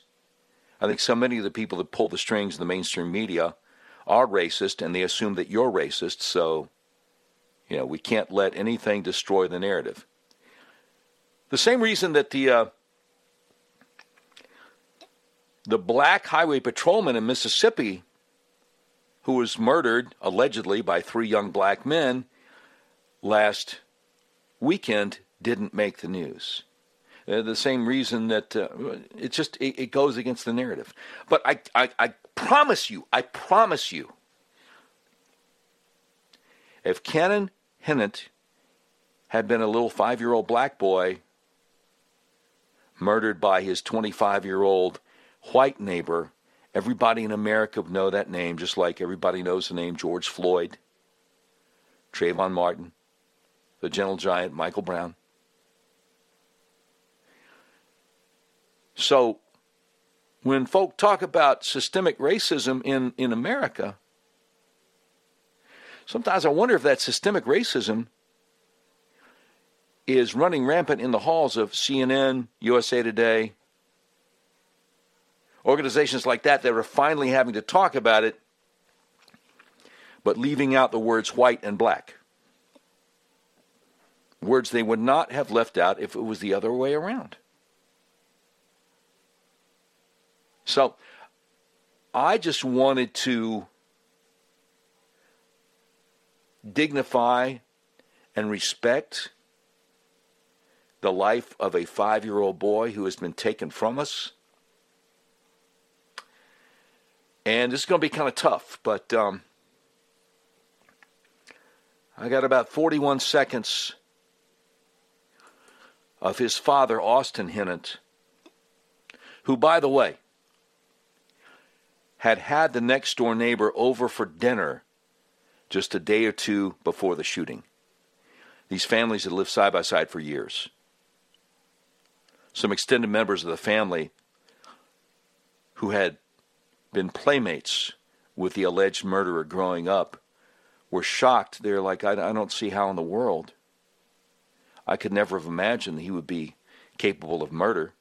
I think so many of the people that pull the strings in the mainstream media are racist and they assume that you're racist, so you know, we can't let anything destroy the narrative. The same reason that the uh, the black highway patrolman in Mississippi who was murdered allegedly by three young black men last weekend didn't make the news. Uh, the same reason that uh, it just it, it, goes against the narrative. But I, I, I promise you, I promise you, if Cannon Hinnant had been a little five year old black boy murdered by his 25 year old white neighbor, everybody in America would know that name, just like everybody knows the name George Floyd, Trayvon Martin, the gentle giant Michael Brown. So, when folk talk about systemic racism in, in America, Sometimes I wonder if that systemic racism is running rampant in the halls of CNN, USA Today, organizations like that that are finally having to talk about it, but leaving out the words white and black. Words they would not have left out if it was the other way around. So I just wanted to dignify and respect the life of a five year old boy who has been taken from us. And this is going to be kind of tough, but um, I got about 41 seconds of his father, Austin Hinnant, who, by the way, had had the next door neighbor over for dinner just a day or two before the shooting. These families had lived side by side for years. Some extended members of the family who had been playmates with the alleged murderer growing up were shocked. They're like, I, I don't see how in the world I could never have imagined he would be capable of murder.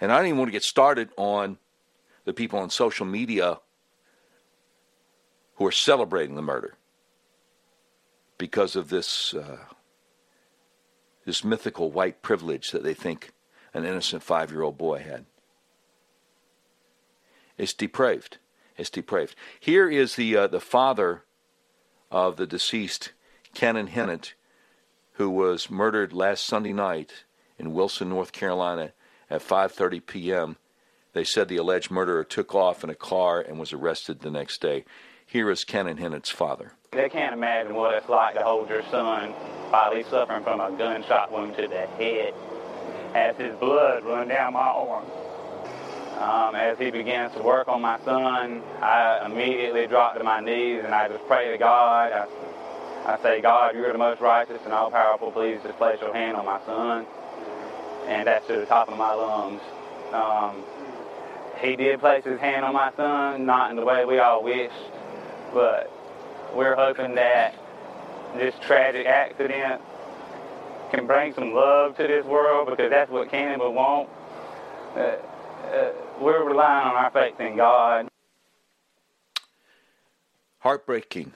And I don't even want to get started on the people on social media who are celebrating the murder because of this uh, this mythical white privilege that they think an innocent five year old boy had. It's depraved. It's depraved. Here is the uh, the father of the deceased Cannon Hinnant, who was murdered last Sunday night in Wilson, North Carolina, at 5:30 p.m. They said the alleged murderer took off in a car and was arrested the next day. Here is Cannon Hinnant's father. They can't imagine what it's like to hold your son while he's suffering from a gunshot wound to the head. as his blood run down my arm. Um, as he begins to work on my son, I immediately drop to my knees and I just pray to God. I, I say, God, you're the most righteous and all powerful. Please just place your hand on my son. And that's to the top of my lungs. Um, he did place his hand on my son, not in the way we all wished, but we're hoping that this tragic accident can bring some love to this world because that's what Canada wants. Uh, uh, we're relying on our faith in God. Heartbreaking.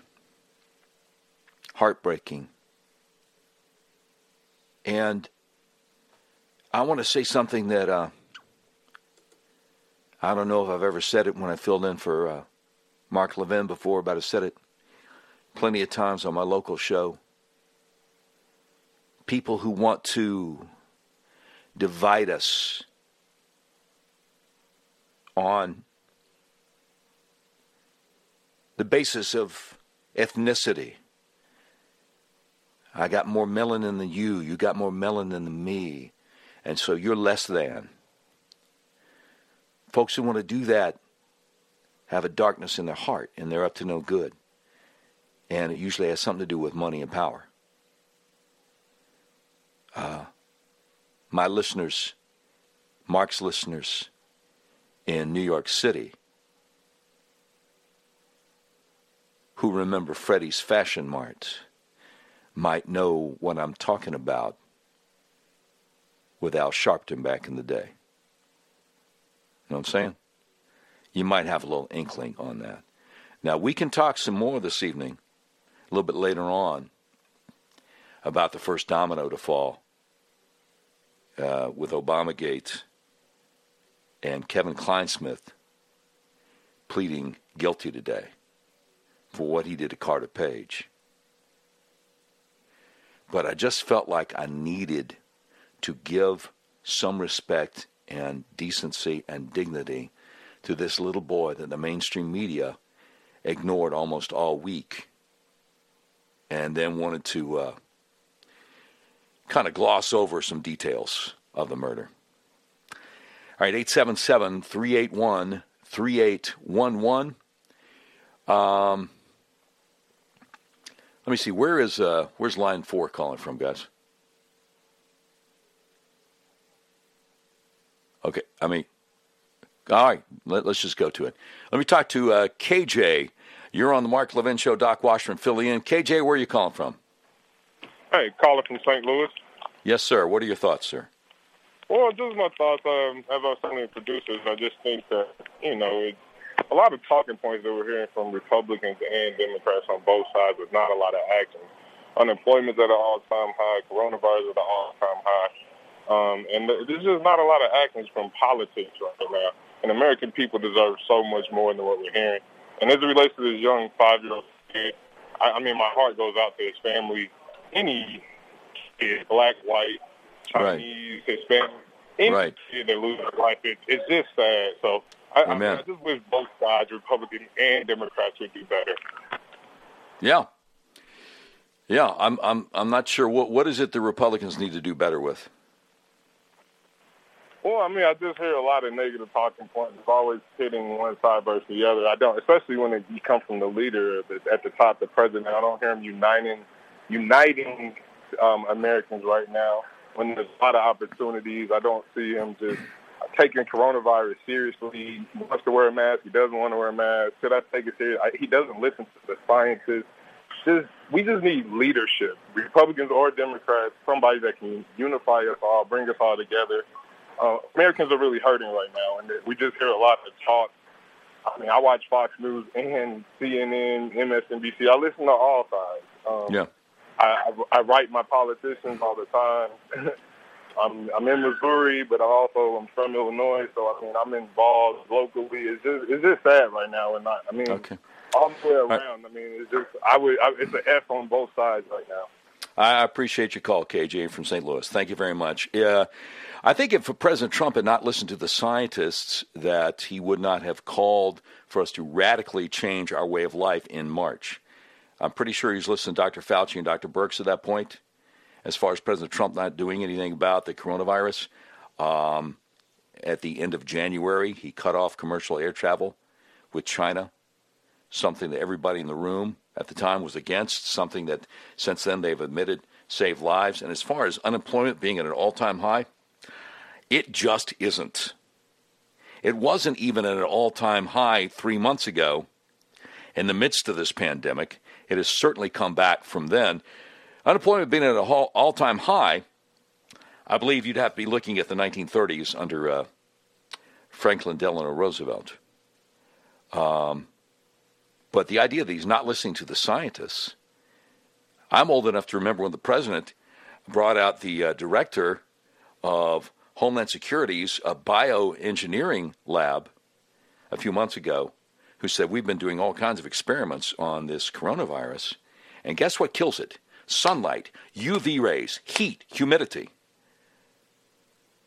Heartbreaking. And I want to say something that uh, I don't know if I've ever said it when I filled in for uh, Mark Levin before, but I said it plenty of times on my local show. People who want to divide us on the basis of ethnicity. I got more melanin than you, you got more melanin than me, and so you're less than. Folks who want to do that have a darkness in their heart and they're up to no good. And it usually has something to do with money and power. Uh, my listeners, Mark's listeners in New York City, who remember Freddie's Fashion Mart, might know what I'm talking about with Al Sharpton back in the day. You know what I'm saying? You might have a little inkling on that. Now, we can talk some more this evening, a little bit later on, about the first domino to fall uh, with Obamagate and Kevin Clinesmith pleading guilty today for what he did to Carter Page. But I just felt like I needed to give some respect and decency and dignity to this little boy that the mainstream media ignored almost all week and then wanted to uh, kind of gloss over some details of the murder. All right, 877 381 3811. Um, let me see. Where is uh, where's line four calling from, guys? Okay, I mean, all right, let, us just go to it. Let me talk to uh, KJ. You're on the Mark Levin Show. Doc Washburn, Philly in. KJ, where are you calling from? Hey, calling from St. Louis. Yes, sir. What are your thoughts, sir? Well, just my thoughts. Um, as I was telling the producers, I just think that you know it, a lot of talking points that we're hearing from Republicans and Democrats on both sides with not a lot of action. Unemployment's at an all-time high. Coronavirus at an all-time high. Um, and there's just not a lot of actions from politics right now. And American people deserve so much more than what we're hearing. And as it relates to this young five-year-old kid, I, I mean, my heart goes out to his family. Any kid, black, white, Chinese, right. Hispanic, any right. kid that loses their life, it, it's just sad. So I, I, I just wish both sides, Republican and Democrats, would do better. Yeah. Yeah, I'm I'm I'm not sure what what is it the Republicans need to do better with. Well, I mean, I just hear a lot of negative talking points. It's always hitting one side versus the other. I don't, especially when it, you come from the leader at the top, the president. I don't hear him uniting, uniting um, Americans right now. When there's a lot of opportunities, I don't see him just taking coronavirus seriously. He wants to wear a mask. He doesn't want to wear a mask. Should I take it serious? I, he doesn't listen to the scientists. Just we just need leadership, Republicans or Democrats, somebody that can unify us all, bring us all together uh, Americans are really hurting right now, and we just hear a lot of talk. I mean, I watch Fox News and CNN, MSNBC. I listen to all sides. Um, yeah. I, I, I write my politicians all the time. I'm I'm in Missouri, but I also I'm from Illinois, so I mean I'm involved locally. It's just it's just sad right now, and I, I mean okay. all the way around. I mean it's just I would I, it's an F on both sides right now. I appreciate your call, KJ from St. Louis. Thank you very much. Yeah, I think if President Trump had not listened to the scientists, that he would not have called for us to radically change our way of life in March. I'm pretty sure he's listened to Dr. Fauci and Dr. Birx at that point, as far as President Trump not doing anything about the coronavirus. Um, at the end of January, he cut off commercial air travel with China, something that everybody in the room at the time was against, something that since then they've admitted saved lives. And as far as unemployment being at an all time high, it just isn't. It wasn't even at an all time high three months ago in the midst of this pandemic. It has certainly come back from then. Unemployment being at an all time high, I believe you'd have to be looking at the 1930s under uh, Franklin Delano Roosevelt. Um, but the idea that he's not listening to the scientists, I'm old enough to remember when the president brought out the uh, director of Homeland Security's uh, bioengineering lab a few months ago, who said, We've been doing all kinds of experiments on this coronavirus. And guess what kills it? Sunlight, UV rays, heat, humidity.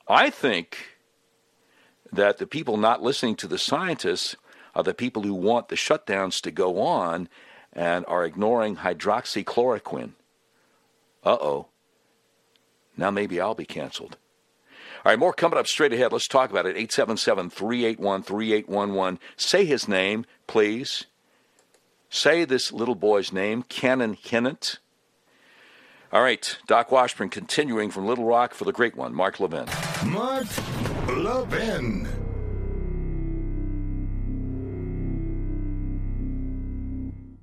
I think that the people not listening to the scientists are the people who want the shutdowns to go on and are ignoring hydroxychloroquine. Uh oh. Now maybe I'll be canceled. All right, more coming up straight ahead. Let's talk about it. 877 381 3811. Say his name, please. Say this little boy's name, Cannon Hinnant. All right, Doc Washburn continuing from Little Rock for the great one, Mark Levin. Mark Levin.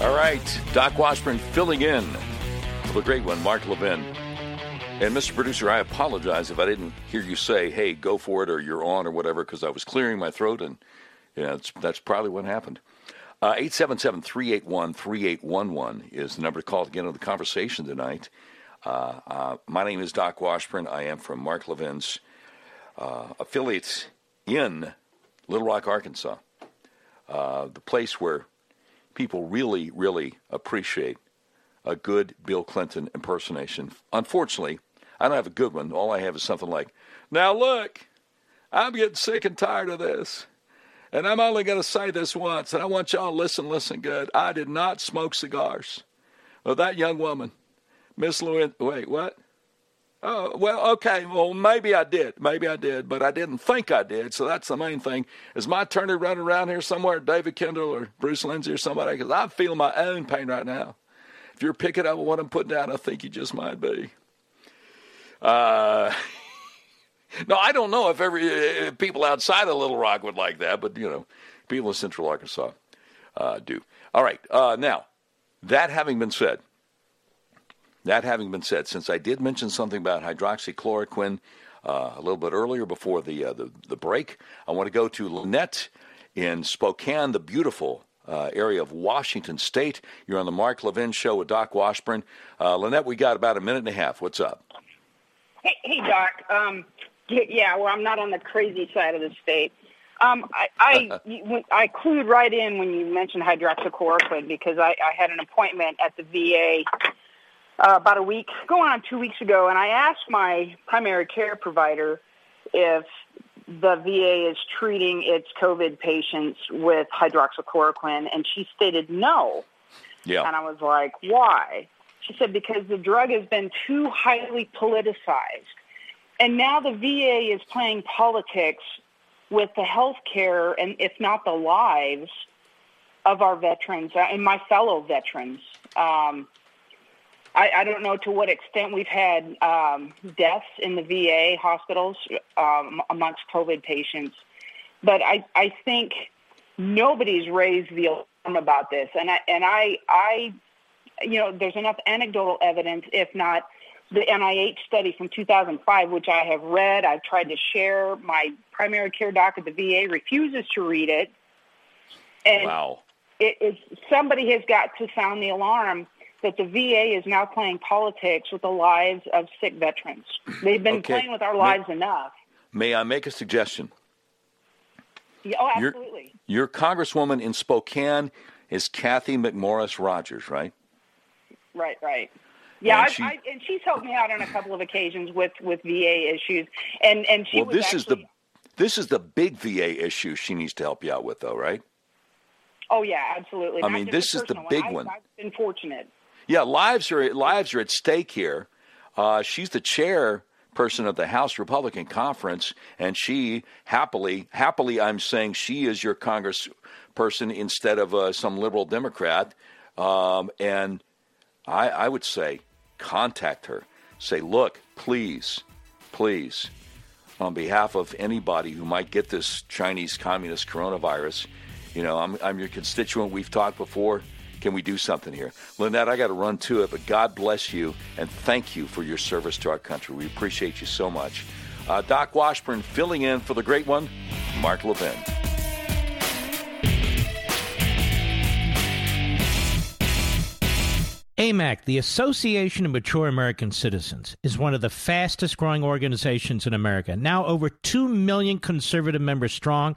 All right, Doc Washburn filling in for the great one, Mark Levin. And Mr. Producer, I apologize if I didn't hear you say, hey, go for it or you're on or whatever, because I was clearing my throat and yeah, that's, probably what happened. Uh, 877 381 3811 is the number to call to get into the conversation tonight. Uh, uh, my name is Doc Washburn. I am from Mark Levin's uh, affiliates in Little Rock, Arkansas, uh, the place where people really, really appreciate a good Bill Clinton impersonation. Unfortunately, I don't have a good one. All I have is something like, Now look, I'm getting sick and tired of this. And I'm only going to say this once, and I want y'all to listen, listen good. I did not smoke cigars. Well, that young woman, Miss Lewin, wait, what? Oh, well, okay. Well, maybe I did. Maybe I did, but I didn't think I did. So that's the main thing. Is my attorney running around here somewhere, David Kendall or Bruce Lindsey or somebody? Because I feel my own pain right now. If you're picking up what I'm putting down, I think you just might be. Uh, no, I don't know if every if people outside of Little Rock would like that, but you know, people in Central Arkansas uh, do. All right. Uh, now, that having been said, that having been said, since I did mention something about hydroxychloroquine uh, a little bit earlier before the, uh, the, the break, I want to go to Lynette in Spokane, the beautiful uh, area of Washington State. You're on the Mark Levin Show with Doc Washburn. Uh, Lynette, we got about a minute and a half. What's up? Hey, hey Doc. Um, yeah, well, I'm not on the crazy side of the state. Um, I I, I clued right in when you mentioned hydroxychloroquine because I, I had an appointment at the VA uh, about a week, going on two weeks ago, and I asked my primary care provider if the VA is treating its COVID patients with hydroxychloroquine, and she stated no. Yeah. And I was like, why? She said because the drug has been too highly politicized. and now the VA is playing politics with the health care and if not the lives of our veterans uh, and my fellow veterans. Um, I, I don't know to what extent we've had um, deaths in the VA hospitals um, amongst COVID patients, but I, I think nobody's raised the alarm about this, and I and I I you know there's enough anecdotal evidence, if not the NIH study from 2005, which I have read. I've tried to share. My primary care doc at the VA refuses to read it, and wow. it, it, somebody has got to sound the alarm that the VA is now playing politics with the lives of sick veterans. They've been Okay. playing with our lives enough. May I make a suggestion? Yeah, oh, absolutely. Your congresswoman in Spokane is Cathy McMorris Rodgers, right? Right, right. Yeah, And she- I, and she's helped me out on a couple of occasions with with VA issues, and and she well, this actually, is the this is the big VA issue she needs to help you out with, though, right? oh yeah, absolutely. I Not mean, this is the big I, one. I've been fortunate. Yeah, lives are lives are at stake here. Uh, she's the chairperson of the House Republican Conference, and she happily, happily, I'm saying she is your congressperson instead of uh, some liberal Democrat. Um, and I, I would say contact her. Say, look, please, please, on behalf of anybody who might get this Chinese communist coronavirus, you know, I'm, I'm your constituent. We've talked before. Can we do something here? Lynette, I got to run to it, but God bless you and thank you for your service to our country. We appreciate you so much. Uh, Doc Washburn filling in for the great one, Mark Levin. AMAC, the Association of Mature American Citizens, is one of the fastest growing organizations in America, now over 2 million conservative members strong,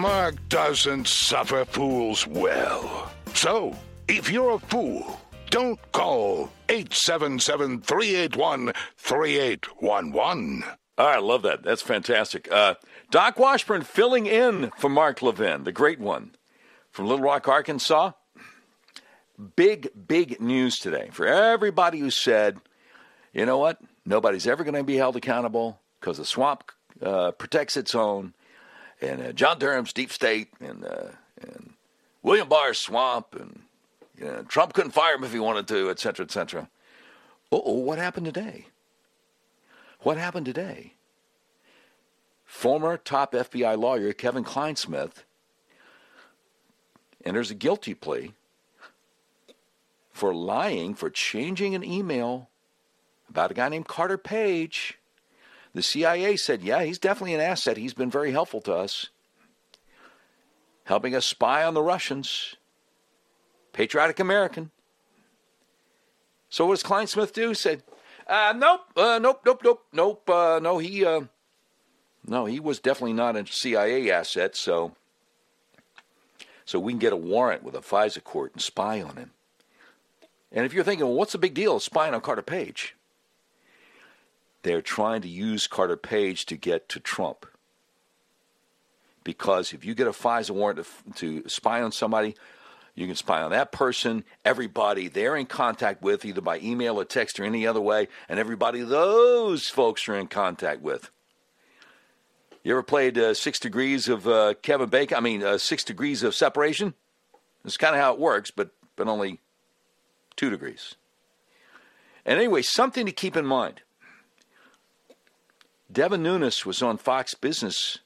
Mark doesn't suffer fools well. So, if you're a fool, don't call 877 381 3811. I love that. That's fantastic. Uh, Doc Washburn filling in for Mark Levin, the great one from Little Rock, Arkansas. Big, big news today for everybody who said, you know what, nobody's ever going to be held accountable because the swamp uh, protects its own, and uh, John Durham's deep state, and, uh, and William Barr's swamp, and you know, Trump couldn't fire him if he wanted to, et cetera, et cetera. Oh, what happened today? What happened today? Former top FBI lawyer Kevin Clinesmith enters a guilty plea for lying, for changing an email about a guy named Carter Page. The CIA said, yeah, he's definitely an asset. He's been very helpful to us, helping us spy on the Russians. Patriotic American. So what does Clinesmith do? Said, uh, nope, uh, nope, nope, nope, nope. Uh, no, he, uh, no, he was definitely not a CIA asset. So, so we can get a warrant with a FISA court and spy on him. And if you're thinking, well, what's the big deal of spying on Carter Page? They're trying to use Carter Page to get to Trump. Because if you get a FISA warrant to, to spy on somebody, you can spy on that person, everybody they're in contact with, either by email or text or any other way, and everybody those folks are in contact with. You ever played uh, Six Degrees of uh, Kevin Bacon? I mean, uh, Six Degrees of Separation? That's kind of how it works, but, but only two degrees. And anyway, something to keep in mind. Devin Nunes was on Fox Business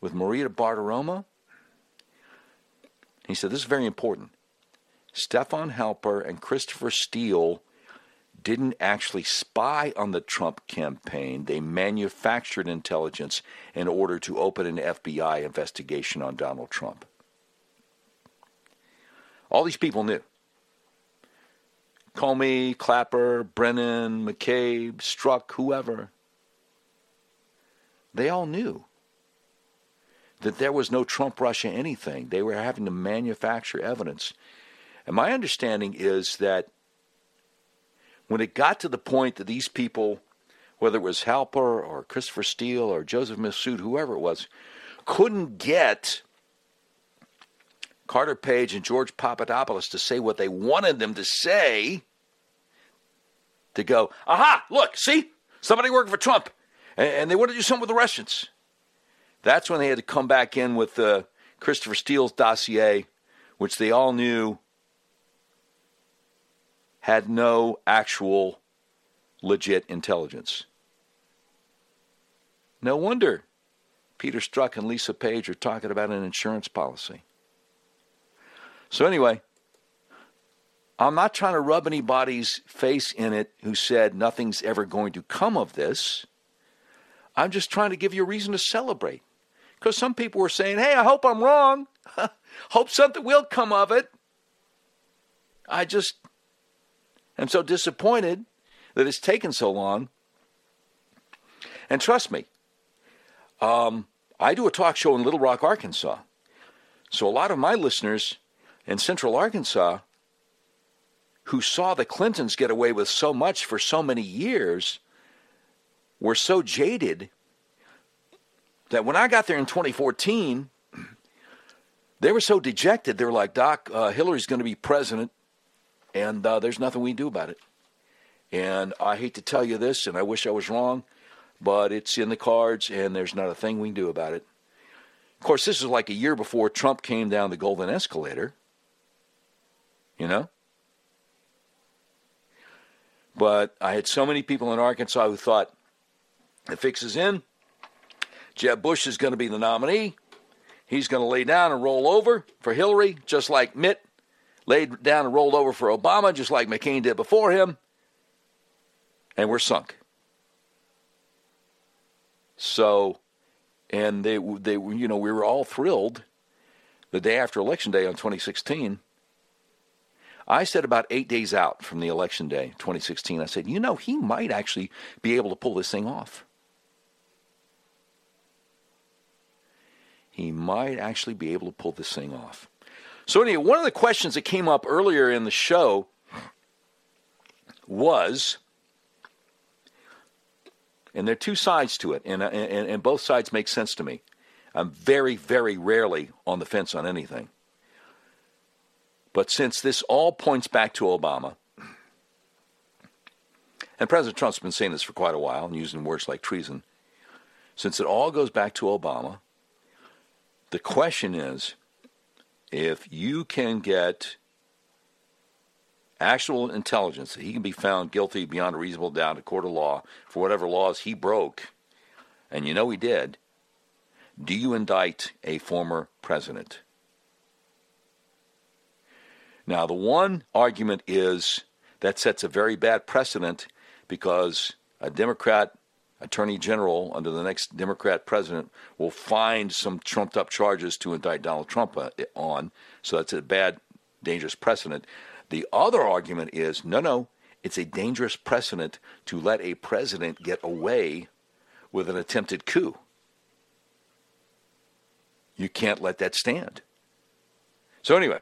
with Maria Bartiromo. He said, This is very important. Stefan Halper and Christopher Steele didn't actually spy on the Trump campaign. They manufactured intelligence in order to open an FBI investigation on Donald Trump. All these people knew. Comey, Clapper, Brennan, McCabe, Strzok, whoever. They all knew that there was no Trump Russia anything. They were having to manufacture evidence. And my understanding is that when it got to the point that these people, whether it was Halper or Christopher Steele or Joseph Mifsud, whoever it was, couldn't get Carter Page and George Papadopoulos to say what they wanted them to say, to go, aha, look, see, somebody working for Trump, and, they wanted to do something with the Russians. That's when they had to come back in with uh, Christopher Steele's dossier, which they all knew had no actual legit intelligence. No wonder Peter Strzok and Lisa Page are talking about an insurance policy. So, anyway, I'm not trying to rub anybody's face in it who said nothing's ever going to come of this. I'm just trying to give you a reason to celebrate. Because some people were saying, hey, I hope I'm wrong. hope something will come of it. I just am so disappointed that it's taken so long. And trust me, um, I do a talk show in Little Rock, Arkansas. So a lot of my listeners in central Arkansas who saw the Clintons get away with so much for so many years were so jaded that when I got there in 2014, they were so dejected. They were like, Doc, uh, Hillary's going to be president, and uh, there's nothing we can do about it. And I hate to tell you this, and I wish I was wrong, but it's in the cards, and there's not a thing we can do about it. Of course, this is like a year before Trump came down the golden escalator. You know? But I had so many people in Arkansas who thought the fix is in. Jeb Bush is going to be the nominee. He's going to lay down and roll over for Hillary, just like Mitt laid down and rolled over for Obama, just like McCain did before him. And we're sunk. So, and they, they, you know, we were all thrilled the day after Election Day on 2016 I said about eight days out from the election day, 2016, I said, you know, he might actually be able to pull this thing off. He might actually be able to pull this thing off. So, anyway, one of the questions that came up earlier in the show was, and there are two sides to it, and, and, and both sides make sense to me. I'm very, very rarely on the fence on anything. But since this all points back to Obama, and President Trump's been saying this for quite a while and using words like treason, since it all goes back to Obama, the question is if you can get actual intelligence that he can be found guilty beyond a reasonable doubt in a court of law for whatever laws he broke, and you know he did, do you indict a former president? Now, the one argument is that sets a very bad precedent because a Democrat attorney general under the next Democrat president will find some trumped up charges to indict Donald Trump uh, on. So that's a bad, dangerous precedent. The other argument is no, no, it's a dangerous precedent to let a president get away with an attempted coup. You can't let that stand. So, anyway,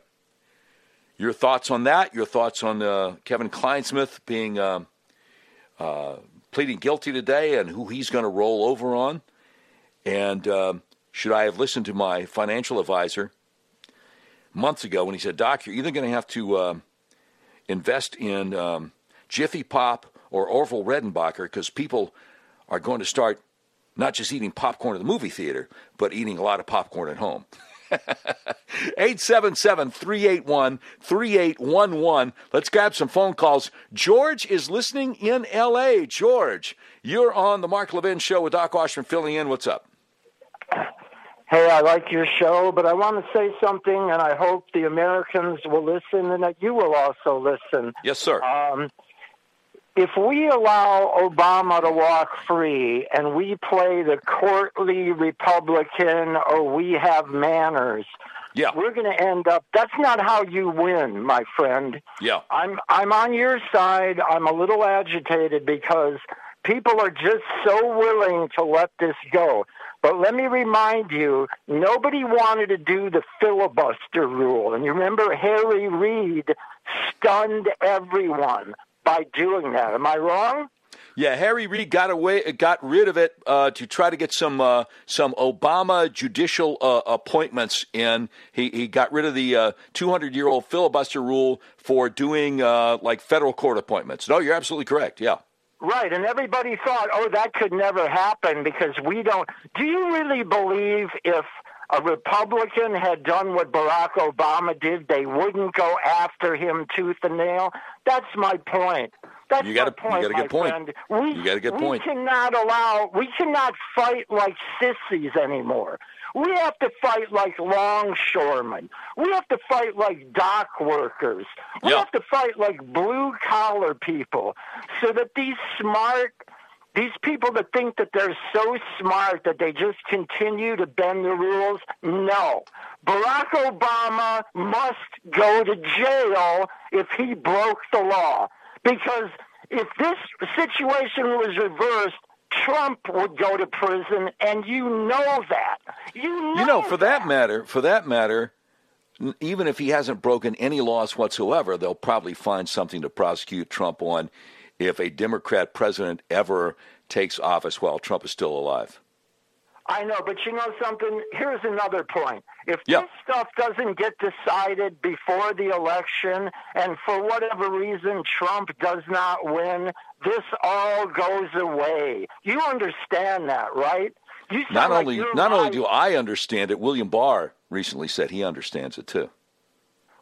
your thoughts on that? Your thoughts on uh, Kevin Clinesmith being uh, uh, pleading guilty today and who he's going to roll over on? And um, should I have listened to my financial advisor months ago when he said, "Doc, you're either going to have to um, invest in um, Jiffy Pop or Orville Redenbacher because people are going to start not just eating popcorn at the movie theater, but eating a lot of popcorn at home." 877 381 3811. Let's grab some phone calls. George is listening in L.A. George, you're on the Mark Levin Show with Doc Washburn filling in. What's up? Hey, I like your show, but I want to say something, and I hope the Americans will listen and that you will also listen. Yes, sir. Um, if we allow Obama to walk free and we play the courtly Republican or we have manners, yeah. we're going to end up. That's not how you win, my friend. Yeah. I'm I'm on your side. I'm a little agitated because people are just so willing to let this go. But let me remind you, nobody wanted to do the filibuster rule. And you remember Harry Reid stunned everyone by doing that. Am I wrong? Yeah, Harry Reid got away, got rid of it uh, to try to get some uh, some Obama judicial uh, appointments in. He he got rid of the 200 year old filibuster rule for doing uh, like federal court appointments. No, you're absolutely correct. Yeah. Right, and everybody thought, oh, that could never happen because we don't. Do you really believe if a Republican had done what Barack Obama did, they wouldn't go after him tooth and nail? That's my point. That's You got my a- you got a good point. friend. We, You got a good we point. cannot allow. We cannot fight like sissies anymore. We have to fight like longshoremen. We have to fight like dock workers. We Yeah. have to fight like blue collar people so that these smart these people that think that they're so smart that they just continue to bend the rules, no. Barack Obama must go to jail if he broke the law. Because if this situation was reversed, Trump would go to prison, and you know that. You know, You know, for that matter, for that matter, even if he hasn't broken any laws whatsoever, they'll probably find something to prosecute Trump on if a Democrat president ever takes office while Trump is still alive. I know, but you know something? Here's another point. If Yeah. this stuff doesn't get decided before the election, and for whatever reason Trump does not win, this all goes away. You understand that, right? You Not like only not only do I understand it, William Barr recently said he understands it too.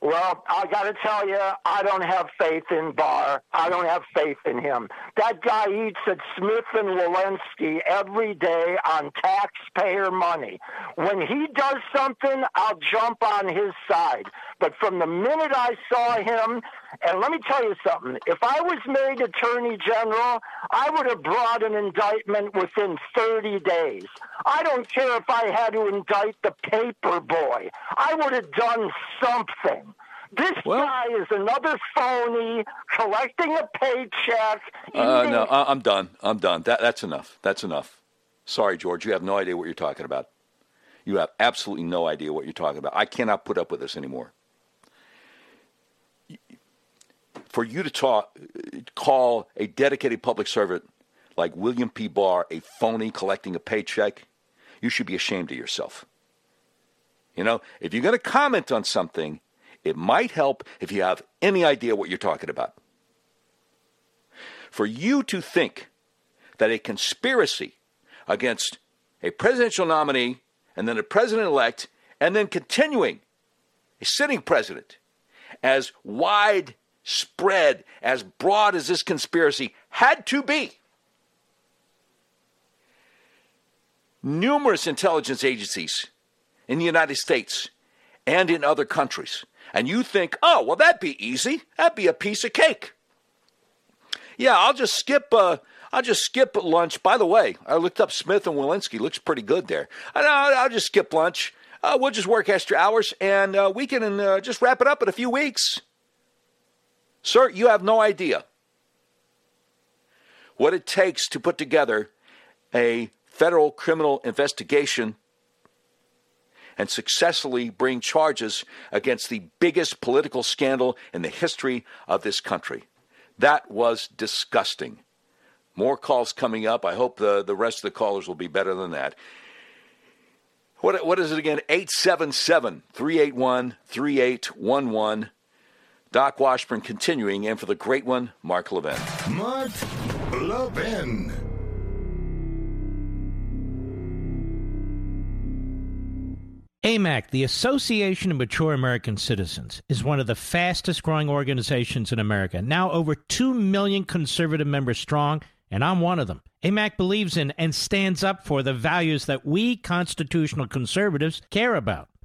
Well, I got to tell you, I don't have faith in Barr. I don't have faith in him. That guy eats at Smith and Wollensky every day on taxpayer money. When he does something, I'll jump on his side. But from the minute I saw him, and let me tell you something, if I was made Attorney General, I would have brought an indictment within 30 days. I don't care if I had to indict the paper boy. I would have done something. This guy is another phony collecting a paycheck. Uh, eating- no, I- I'm done. I'm done. That, that's enough. That's enough. Sorry, George. You have no idea what you're talking about. You have absolutely no idea what you're talking about. I cannot put up with this anymore. For you to talk, call a dedicated public servant like William P. Barr a phony collecting a paycheck, you should be ashamed of yourself. You know, if you're going to comment on something, it might help if you have any idea what you're talking about for you to think that a conspiracy against a presidential nominee and then a president elect and then continuing a sitting president as widespread, as broad as this conspiracy had to be. Numerous intelligence agencies in the United States and in other countries. And you think, oh, well, that'd be easy. That'd be a piece of cake. Yeah, I'll just skip. Uh, I'll just skip lunch. By the way, I looked up Smith and Wollensky. Looks pretty good there. I'll, I'll just skip lunch. Uh, we'll just work extra hours, and uh, we can uh, just wrap it up in a few weeks. Sir, you have no idea what it takes to put together a federal criminal investigation and successfully bring charges against the biggest political scandal in the history of this country. That was disgusting. More calls coming up. I hope the, the rest of the callers will be better than that. What, what is it again? 877 381 3811. Doc Washburn continuing, and for the great one, Mark Levin. Mark Levin. AMAC, the Association of Mature American Citizens, is one of the fastest growing organizations in America. Now over 2 million conservative members strong, and I'm one of them. AMAC believes in and stands up for the values that we constitutional conservatives care about.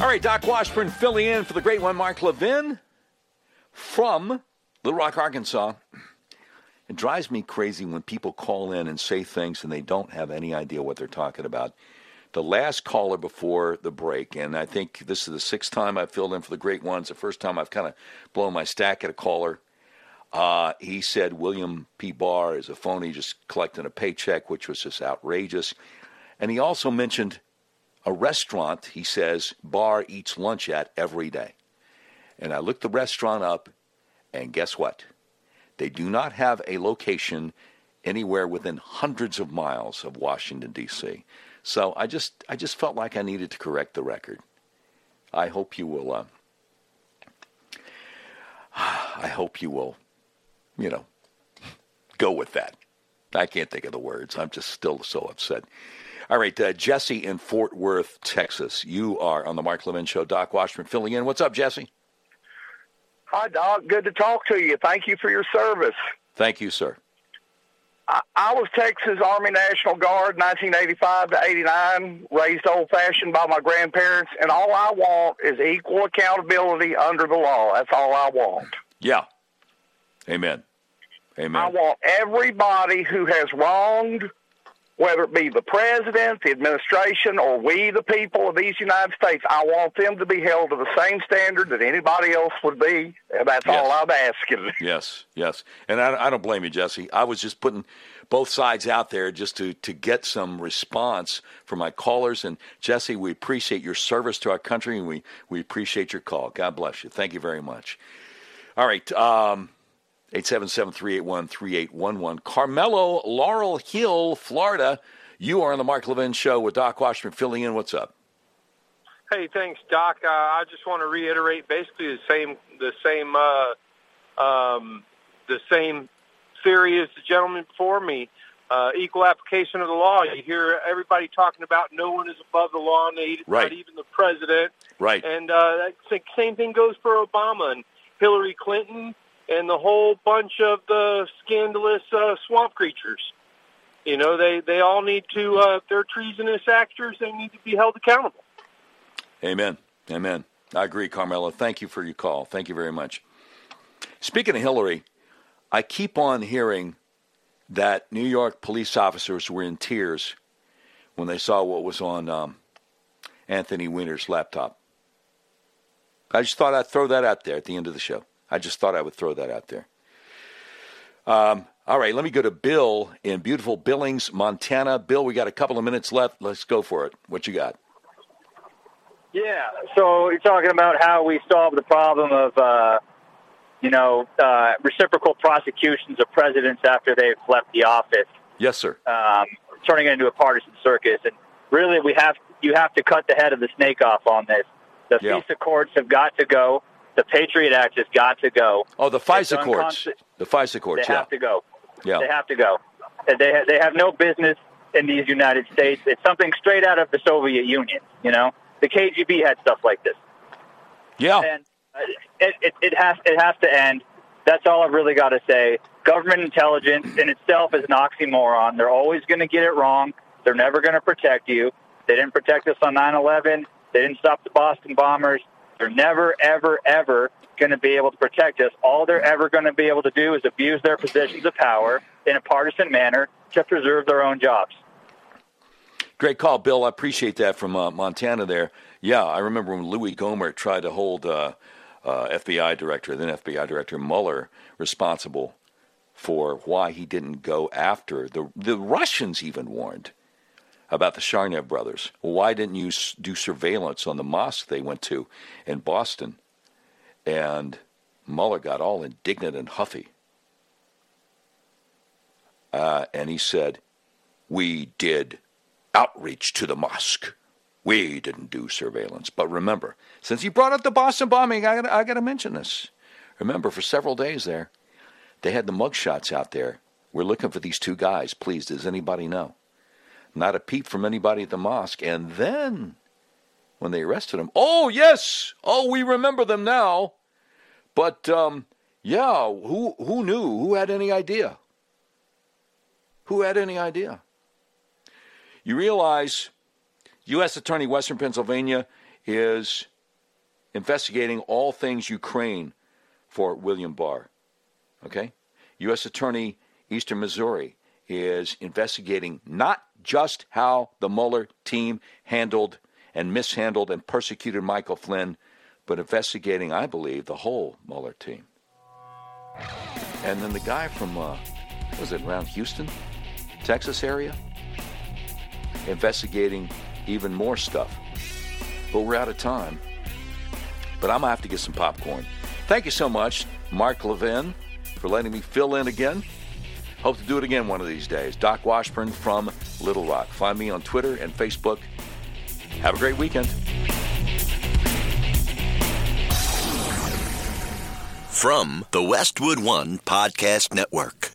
All right, Doc Washburn filling in for the great one, Mark Levin from Little Rock, Arkansas. It drives me crazy when people call in and say things and they don't have any idea what they're talking about. The last caller before the break, and I think this is the sixth time I've filled in for the great ones. The first time I've kind of blown my stack at a caller. Uh, he said William P. Barr is a phony, just collecting a paycheck, which was just outrageous. And he also mentioned a restaurant, he says, Barr eats lunch at every day. And I looked the restaurant up, and guess what? They do not have a location anywhere within hundreds of miles of Washington D.C. So I just I just felt like I needed to correct the record. I hope you will. Uh, I hope you will, you know, go with that. I can't think of the words. I'm just still so upset. All right, uh, Jesse in Fort Worth, Texas. You are on the Mark Levin Show. Doc Washburn filling in. What's up, Jesse? Hi, Doc. Good to talk to you. Thank you for your service. Thank you, sir. I, I was Texas Army National Guard, 1985 to 89, raised old fashioned by my grandparents, and all I want is equal accountability under the law. That's all I want. Yeah. Amen. Amen. I want everybody who has wronged whether it be the president, the administration, or we, the people of these United States, I want them to be held to the same standard that anybody else would be. And that's Yes. all I'm asking. Yes, yes. And I, I don't blame you, Jesse. I was just putting both sides out there just to, to get some response from my callers. And Jesse, we appreciate your service to our country and we, we appreciate your call. God bless you. Thank you very much. All right. Um, 877-381-3811. Carmelo, Laurel Hill, Florida. You are on the Mark Levin Show with Doc Washburn filling in. What's up? Hey, thanks, Doc. Uh, I just want to reiterate basically the same the same uh, um, the same theory as the gentleman before me. Uh, equal application of the law. You hear everybody talking about no one is above the law, not even- Right. not even the president. Right. And uh, that the same thing goes for Obama and Hillary Clinton and the whole bunch of the scandalous uh, swamp creatures. You know, they they all need to. Uh, they're treasonous actors, they need to be held accountable. Amen. Amen. I agree, Carmelo. Thank you for your call. Thank you very much. Speaking of Hillary, I keep on hearing that New York police officers were in tears when they saw what was on um, Anthony Weiner's laptop. I just thought I'd throw that out there at the end of the show. I just thought I would throw that out there. Um, all right, let me go to Bill in beautiful Billings, Montana. Bill, we got a couple of minutes left. Let's go for it. What you got? Yeah. So you're talking about how we solve the problem of, uh, you know, uh, reciprocal prosecutions of presidents after they've left the office, Yes, sir. um, turning it into a partisan circus. And really, we have you have to cut the head of the snake off on this. The Yeah. FISA courts have got to go. The Patriot Act has got to go. Oh, the FISA courts. The FISA courts, yeah. they yeah. have to go. Yeah. They have to go. They ha- they have no business in these United States. It's something straight out of the Soviet Union. You know, the KGB had stuff like this. Yeah. And uh, it, it it has it has to end. That's all I've really got to say. Government intelligence in itself is an oxymoron. They're always going to get it wrong. They're never going to protect you. They didn't protect us on 9/11. They didn't stop the Boston bombers. They're never, ever, ever going to be able to protect us. All they're ever going to be able to do is abuse their positions of power in a partisan manner just to preserve their own jobs. Great call, Bill. I appreciate that from uh, Montana there. Yeah, I remember when Louie Gohmert tried to hold uh, uh, FBI director, then FBI director Mueller, responsible for why he didn't go after the the Russians. Even warned about the Tsarnaev brothers. Why didn't you do surveillance on the mosque they went to in Boston? And Mueller got all indignant and huffy. Uh, and he said, We did outreach to the mosque. We didn't do surveillance. But remember, since you brought up the Boston bombing, I got I to mention this. Remember, for several days there, they had the mugshots out there. We're looking for these two guys. Please, does anybody know? Not a peep from anybody at the mosque. And then, when they arrested him, oh yes, oh we remember them now. But um, yeah, who who knew? Who had any idea? Who had any idea? You realize U.S. Attorney Western Pennsylvania is investigating all things Ukraine for William Barr. Okay? U.S. Attorney Eastern Missouri is investigating not just how the Mueller team handled and mishandled and persecuted Michael Flynn, but investigating, I believe, the whole Mueller team. And then the guy from, uh, was it around Houston, Texas area, investigating even more stuff. But we're out of time. But I'm to have to get some popcorn. Thank you so much, Mark Levin, for letting me fill in again. Hope to do it again one of these days. Doc Washburn from Little Rock. Find me on Twitter and Facebook. Have a great weekend. From the Westwood One Podcast Network.